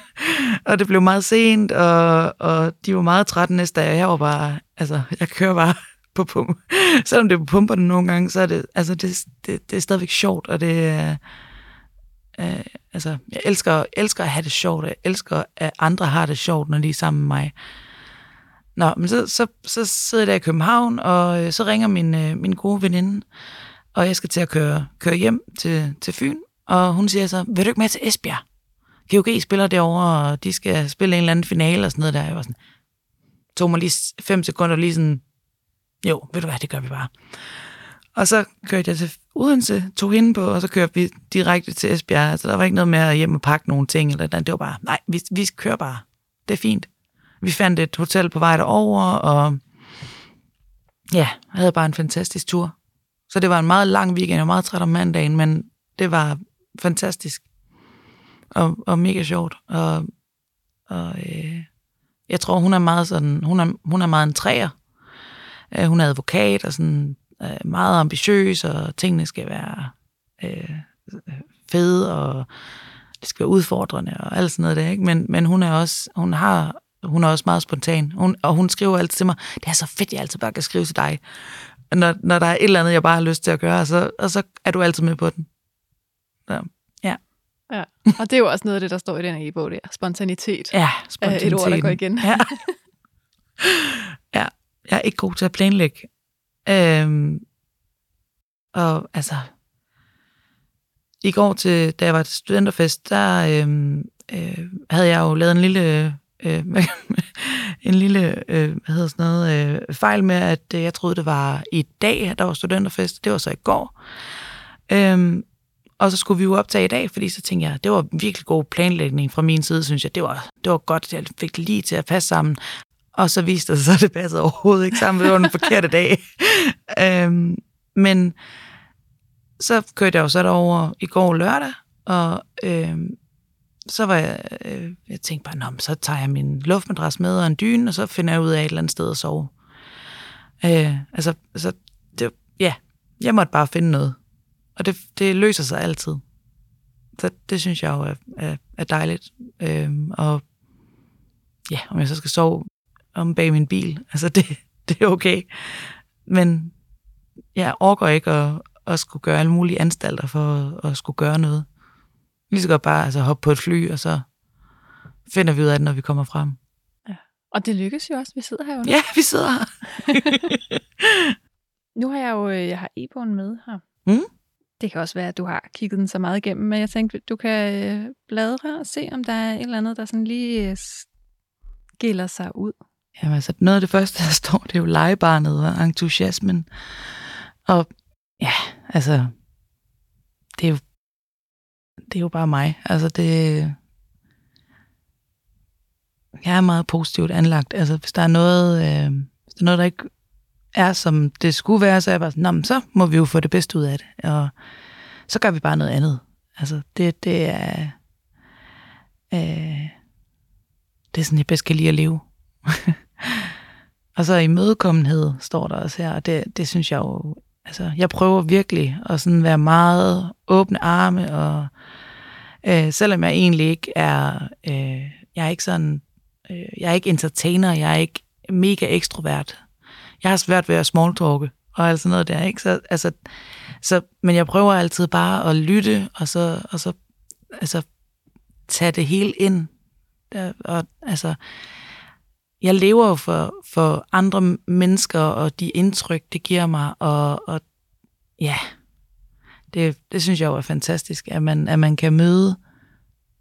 og det blev meget sent, og, og de var meget trætte næste dag, og jeg var bare, altså, jeg kører bare på pump. [LAUGHS] Selvom det er på pumperne nogle gange, så er det, altså det, det, det er stadigvæk sjovt, og det er, øh, altså, jeg elsker, elsker at have det sjovt, jeg elsker, at andre har det sjovt, når de er sammen med mig. Nå, men så, så, så sidder jeg der i København, og øh, så ringer min, øh, min gode veninde, og jeg skal til at køre, køre hjem til, til Fyn, og hun siger så, vil du ikke med til Esbjerg? GOG spiller derovre, og de skal spille en eller anden finale og sådan noget der. Jeg var sådan, tog mig lige fem sekunder lige sådan, jo, ved du hvad, det gør vi bare. Og så kørte jeg til Odense, tog hende på, og så kørte vi direkte til Esbjerg. Altså, der var ikke noget med at hjem og pakke nogle ting, eller det var bare, nej, vi, vi kører bare. Det er fint. Vi fandt et hotel på vej derover, og ja, havde bare en fantastisk tur. Så det var en meget lang weekend, jeg var meget træt om mandagen, men det var fantastisk. Og, og mega sjovt. Og, og øh, jeg tror, hun er meget sådan, hun er, hun er meget en træer. Øh, hun er advokat og sådan øh, meget ambitiøs, og tingene skal være øh, fede, og det skal være udfordrende, og alt sådan noget der, ikke? Men, men hun er også, hun har, hun er også meget spontan, hun, og hun skriver altid til mig, det er så fedt, jeg altid bare kan skrive til dig. Når, når der er et eller andet, jeg bare har lyst til at gøre, så, og så er du altid med på den. Så, ja. Ja, og det er jo også noget af det, der står i den e-bog der. Spontanitet. Ja, spontanitet. Et ord, der går igen. Ja. [LAUGHS] ja, jeg er ikke god til at planlægge. Øhm, og altså, i går til, da jeg var til studenterfest, der øhm, øh, havde jeg jo lavet en lille, øh, [LAUGHS] en lille, øh, hvad hedder sådan noget, øh, fejl med, at øh, jeg troede, det var i dag, at der var studenterfest. Det var så i går. Øhm, og så skulle vi jo optage i dag, fordi så tænkte jeg, det var virkelig god planlægning fra min side, synes jeg. Det var, det var godt, at jeg fik lige til at passe sammen. Og så viste det sig, at det passede overhovedet ikke sammen. Det var den forkerte dag. [LAUGHS] øhm, men så kørte jeg jo så derover i går lørdag, og øhm, så var jeg, øh, jeg tænkte bare, Nå, så tager jeg min luftmadras med og en dyne, og så finder jeg ud af et eller andet sted at sove. Øh, altså, altså det, ja, jeg måtte bare finde noget. Og det, det løser sig altid. Så det synes jeg jo er, er, er dejligt. Øh, og ja, om jeg så skal sove om bag min bil. Altså, det, [LAUGHS] det er okay. Men jeg overgår ikke at, at skulle gøre alle mulige anstalter for at, at skulle gøre noget. Lige så godt bare altså, hoppe på et fly, og så finder vi ud af det, når vi kommer frem. Ja. Og det lykkes jo også. Vi sidder her jo Ja, vi sidder her. [LAUGHS] nu har jeg jo øh, jeg har e-bogen med her. Mm? Det kan også være, at du har kigget den så meget igennem, men jeg tænkte, du kan øh, bladre og se, om der er et eller andet, der sådan lige øh, skiller sig ud. Jamen altså, noget af det første, der står, det er jo legebarnet og entusiasmen. Og ja, altså, det er jo, det er jo bare mig. Altså, det, jeg er meget positivt anlagt. Altså, hvis der er noget, øh, hvis der er noget, der ikke er, som det skulle være, så er jeg bare sådan, så må vi jo få det bedste ud af det. Og så gør vi bare noget andet. Altså, det, det er... Øh, det er sådan, jeg bedst kan lide at leve. [LAUGHS] og så imødekommenhed står der også her, og det, det synes jeg jo, altså jeg prøver virkelig at sådan være meget åbne arme, og øh, selvom jeg egentlig ikke er, øh, jeg er ikke sådan, øh, jeg er ikke entertainer, jeg er ikke mega ekstrovert. Jeg har svært ved at smalltalke, og alt sådan noget der, ikke? Så, altså, så, men jeg prøver altid bare at lytte, og så, og så altså, tage det hele ind. Der, og, altså, jeg lever jo for, for andre mennesker, og de indtryk, det giver mig, og, og ja, det, det synes jeg jo er fantastisk, at man, at man kan møde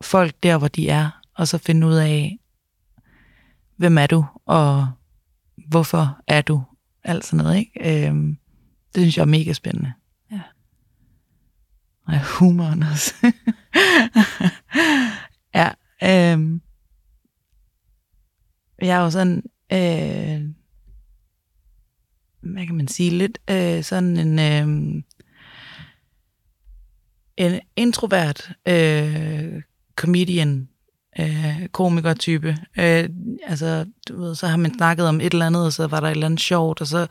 folk der, hvor de er, og så finde ud af, hvem er du, og hvorfor er du, alt sådan noget, ikke? Øhm, det synes jeg er mega spændende. Ja. Og humoren også. [LAUGHS] ja, øhm, jeg er jo sådan, øh, hvad kan man sige, lidt øh, sådan en, øh, en introvert øh, comedian, øh, komiker-type. Øh, altså, du ved, så har man snakket om et eller andet, og så var der et eller andet sjovt, og så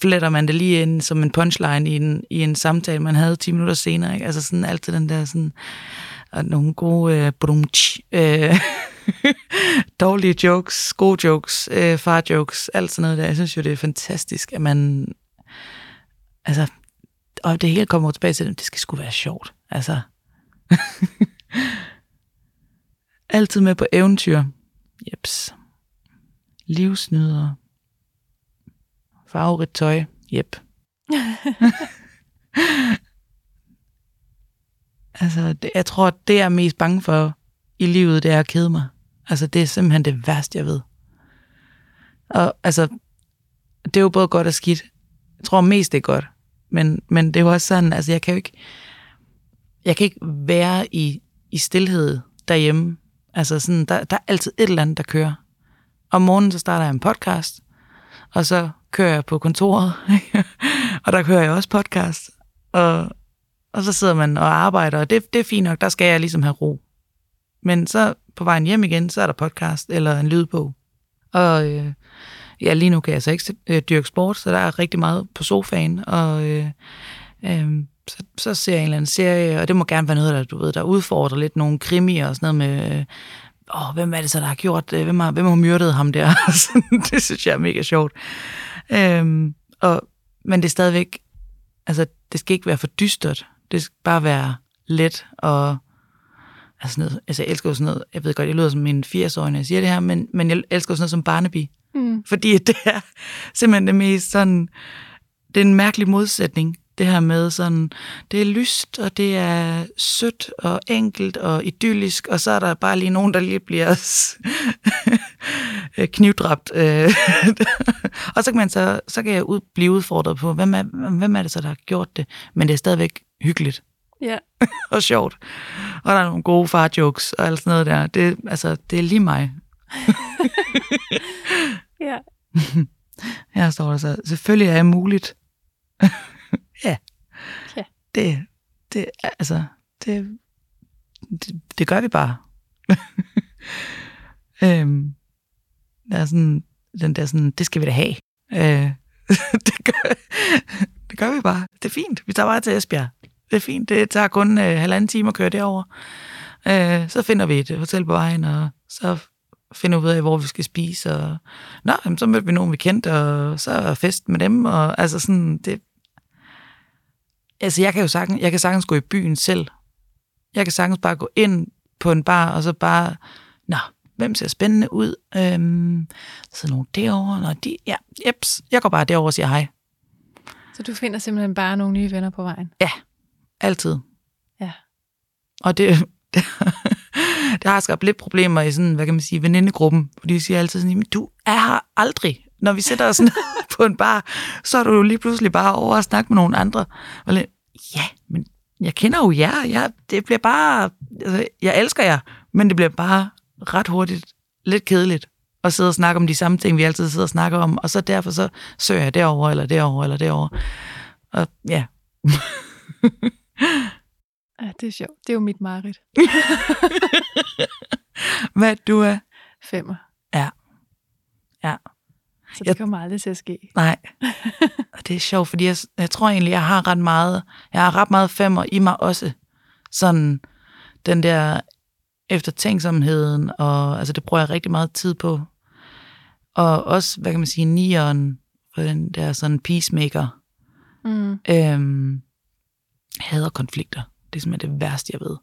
fletter man det lige ind som en punchline i en, i en samtale, man havde 10 minutter senere. Ikke? Altså sådan altid den der sådan, og nogle gode øh, brunch, øh, [LAUGHS] dårlige jokes, gode jokes, øh, far jokes, alt sådan noget der. Jeg synes jo, det er fantastisk, at man, altså, og det hele kommer tilbage til, at det skal sgu være sjovt. Altså, [LAUGHS] altid med på eventyr. Jeps. Livsnyder. Farverigt tøj. Jep. [LAUGHS] altså, det, jeg tror, det jeg er mest bange for i livet, det er at kede mig. Altså, det er simpelthen det værste, jeg ved. Og altså, det er jo både godt og skidt. Jeg tror mest, det er godt. Men, men det er jo også sådan, altså, jeg kan jo ikke, jeg kan ikke være i, i stillhed derhjemme. Altså, sådan, der, der er altid et eller andet, der kører. Om morgenen, så starter jeg en podcast, og så kører jeg på kontoret, [LAUGHS] og der kører jeg også podcast. Og, og så sidder man og arbejder, og det, det er fint nok, der skal jeg ligesom have ro. Men så på vejen hjem igen, så er der podcast eller en lydbog. Og øh, ja, lige nu kan jeg så ikke øh, dyrke sport, så der er rigtig meget på sofaen, og øh, øh, så, så ser jeg en eller anden serie, og det må gerne være noget, der, du ved, der udfordrer lidt nogle krimier og sådan noget med, øh, åh, hvem er det så, der har gjort det? Hvem har, hvem har myrdet ham der? [LAUGHS] det synes jeg er mega sjovt. Øhm, og, men det er stadigvæk, altså det skal ikke være for dystert. Det skal bare være let og altså, noget, altså jeg elsker jo sådan noget, jeg ved godt, jeg lyder som min 80-årige, når jeg siger det her, men, men jeg elsker sådan noget som Barnaby. Mm. Fordi [LAUGHS] det er simpelthen det mest sådan, det er en mærkelig modsætning, det her med sådan, det er lyst, og det er sødt og enkelt og idyllisk, og så er der bare lige nogen, der lige bliver [LAUGHS] knivdræbt. Øh. [LAUGHS] og så kan, man så, så kan jeg ud, blive udfordret på, hvem er, hvem er det så, der har gjort det? Men det er stadigvæk hyggeligt. Ja. [LAUGHS] og sjovt. Og der er nogle gode far-jokes og alt sådan noget der. Det, altså, det er lige mig. [LAUGHS] ja. [LAUGHS] Her står der så, selvfølgelig er det muligt. ja. Ja. Det, det, altså, det, det, det gør vi bare. øhm, der er sådan, den der sådan, det skal vi da have. Øh, det, gør, det gør vi bare. Det er fint. Vi tager bare til Esbjerg. Det er fint. Det tager kun øh, halvanden time at køre derover. Øh, så finder vi et hotel på vejen, og så finder vi ud af, hvor vi skal spise. Og, Nå, jamen, så mødte vi nogen, vi kendte, og så er fest med dem. Og, altså sådan, det, altså jeg kan jo sagtens, jeg kan sagtens gå i byen selv. Jeg kan sagtens bare gå ind på en bar, og så bare, nå, hvem ser spændende ud? Øhm, så nogen derovre, nå, de, ja, jeps, jeg går bare derover og siger hej. Så du finder simpelthen bare nogle nye venner på vejen? Ja, altid. Ja. Og det, [LAUGHS] det, det har skabt lidt problemer i sådan, hvad kan man sige, venindegruppen, fordi de siger altid sådan, du er her aldrig. Når vi sætter os [LAUGHS] ned på en bar, så er du jo lige pludselig bare over at snakke med nogle andre. Og lidt, ja, men jeg kender jo jer. Jeg, det bliver bare, altså, jeg elsker jer, men det bliver bare ret hurtigt lidt kedeligt at sidde og snakke om de samme ting, vi altid sidder og snakker om, og så derfor så søger jeg derover eller derover eller derover. Og ja. [LAUGHS] [LAUGHS] ja, det er sjovt. Det er jo mit mareridt. [LAUGHS] Hvad du er? Femmer. Ja. Ja. Så det jeg, kommer aldrig til at ske. Nej. [LAUGHS] Og det er sjovt, fordi jeg, jeg tror egentlig, jeg har ret meget, jeg har ret meget femmer i mig også. Sådan den der eftertænksomheden, og altså det bruger jeg rigtig meget tid på. Og også, hvad kan man sige, nieren, for den der sådan peacemaker Mm. Øhm, hader konflikter. Det er simpelthen det værste, jeg ved.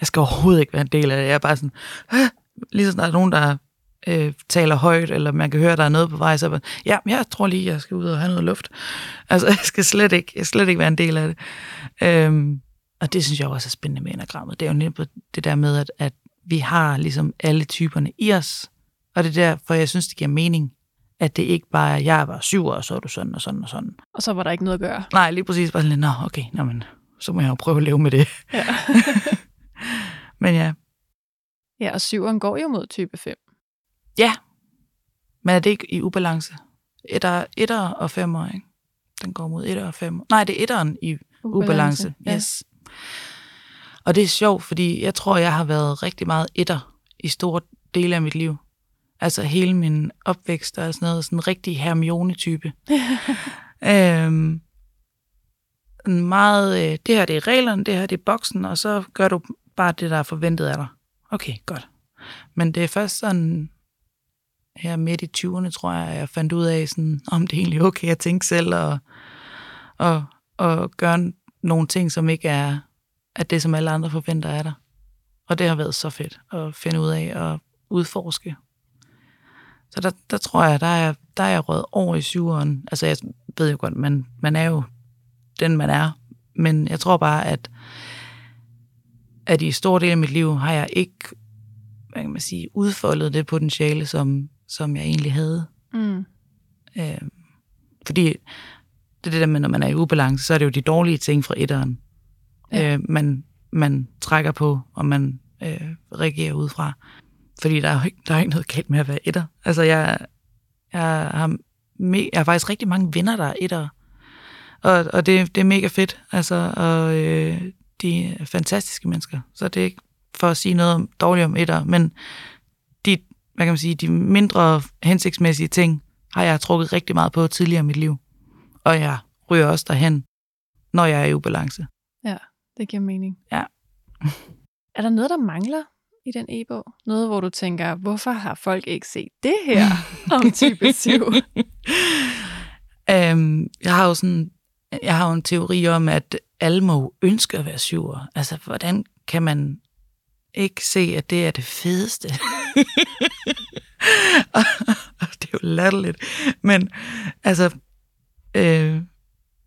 Jeg skal overhovedet ikke være en del af det. Jeg er bare sådan, Hæ? lige så snart nogen, der øh, taler højt, eller man kan høre, der er noget på vej, så er bare, ja, jeg tror lige, jeg skal ud og have noget luft. Altså, [LAUGHS] jeg skal slet ikke, jeg skal slet ikke være en del af det. Øhm, og det synes jeg også er spændende med enagrammet. Det er jo netop det der med, at, at vi har ligesom alle typerne i os. Og det er derfor, jeg synes, det giver mening, at det ikke bare er, jeg var syv år, og så er du sådan og sådan og sådan. Og så var der ikke noget at gøre. Nej, lige præcis bare sådan lidt, nå, okay, nå, men, så må jeg jo prøve at leve med det. [LAUGHS] Ja. [LAUGHS] Men ja, ja, og syveren går jo mod type 5. men er det ikke i ubalance? Etter, etter og femmer, ikke? Den går mod etter og femmer. Nej, det er etteren i ubalance. Ja. Yes. Og det er sjovt, fordi jeg tror, jeg har været rigtig meget etter i store dele af mit liv. Altså hele min opvækst og sådan noget, sådan en rigtig Hermione-type. [LAUGHS] øhm, en meget, øh, det her det er reglerne, det her det er boksen, og så gør du bare det, der er forventet af dig. Okay, godt. Men det er først sådan her midt i 20'erne, tror jeg, jeg fandt ud af, sådan, om det er egentlig okay at tænke selv, og, og, og gøre nogle ting, som ikke er, er det, som alle andre forventer af dig. Og det har været så fedt at finde ud af og udforske. Så der, der tror jeg, der er, der er jeg røget over i syveren. Altså, jeg ved jo godt, man, man er jo den, man er. Men jeg tror bare, at, at i stor del af mit liv har jeg ikke hvad kan man sige, udfoldet det potentiale, som, som jeg egentlig havde. Mm. Øh, fordi det er det der med, når man er i ubalance, så er det jo de dårlige ting fra etteren, Ja. øh, man, man trækker på, og man øh, reagerer ud fra. Fordi der er, jo ikke, der er ikke noget galt med at være etter. Altså, jeg, jeg, har, me, jeg har faktisk rigtig mange venner, der er etter. Og, og det, det er mega fedt. Altså, og øh, de er fantastiske mennesker. Så det er ikke for at sige noget om, dårligt om etter, men de, hvad kan man sige, de mindre hensigtsmæssige ting, har jeg trukket rigtig meget på tidligere i mit liv. Og jeg ryger også derhen, når jeg er i ubalance. Det giver mening. Ja. [LAUGHS] er der noget, der mangler i den e-bog? Noget, hvor du tænker, hvorfor har folk ikke set det her [LAUGHS] om type 7? [LAUGHS] øhm, jeg har jo sådan, jeg har jo en teori om, at alle må ønske at være syver. Altså, hvordan kan man ikke se, at det er det fedeste? [LAUGHS] det er jo latterligt. Men altså, øh,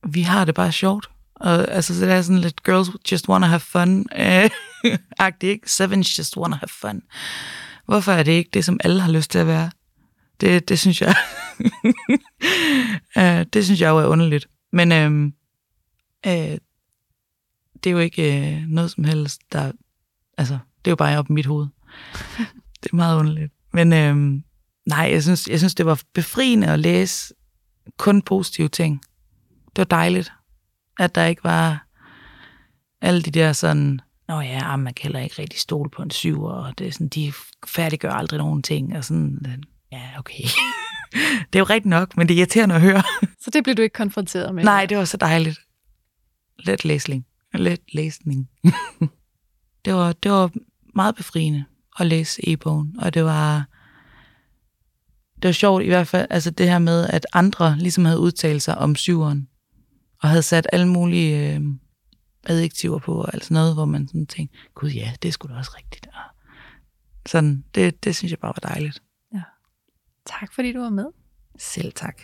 vi har det bare sjovt. Og altså, så det er sådan lidt girls just wanna have fun. Øh, agtigt, ikke? Sevens just wanna have fun. Hvorfor er det ikke det, som alle har lyst til at være? Det, det synes jeg... uh, [LAUGHS] det synes jeg jo er underligt. Men øh, øh, det er jo ikke øh, noget som helst, der... Altså, det er jo bare op i mit hoved. det er meget underligt. Men øh, nej, jeg synes, jeg synes, det var befriende at læse kun positive ting. Det var dejligt, at der ikke var alle de der sådan, Nå ja, ah, man kan heller ikke rigtig stole på en syv, og det er sådan, de færdiggør aldrig nogen ting, og sådan, ja, okay. [LAUGHS] det er jo rigtigt nok, men det er irriterende at høre. så det blev du ikke konfronteret med? Nej, det var så dejligt. Let læsning. Let læsning. [LAUGHS] det, var, det var meget befriende at læse e-bogen, og det var, det var sjovt i hvert fald, altså det her med, at andre ligesom havde udtalt sig om syveren, og havde sat alle mulige øh, adjektiver på, og alt sådan noget, hvor man sådan tænkte, gud ja, det skulle da også rigtigt. Og sådan, det, det synes jeg bare var dejligt. Tak fordi du var med. Selv tak.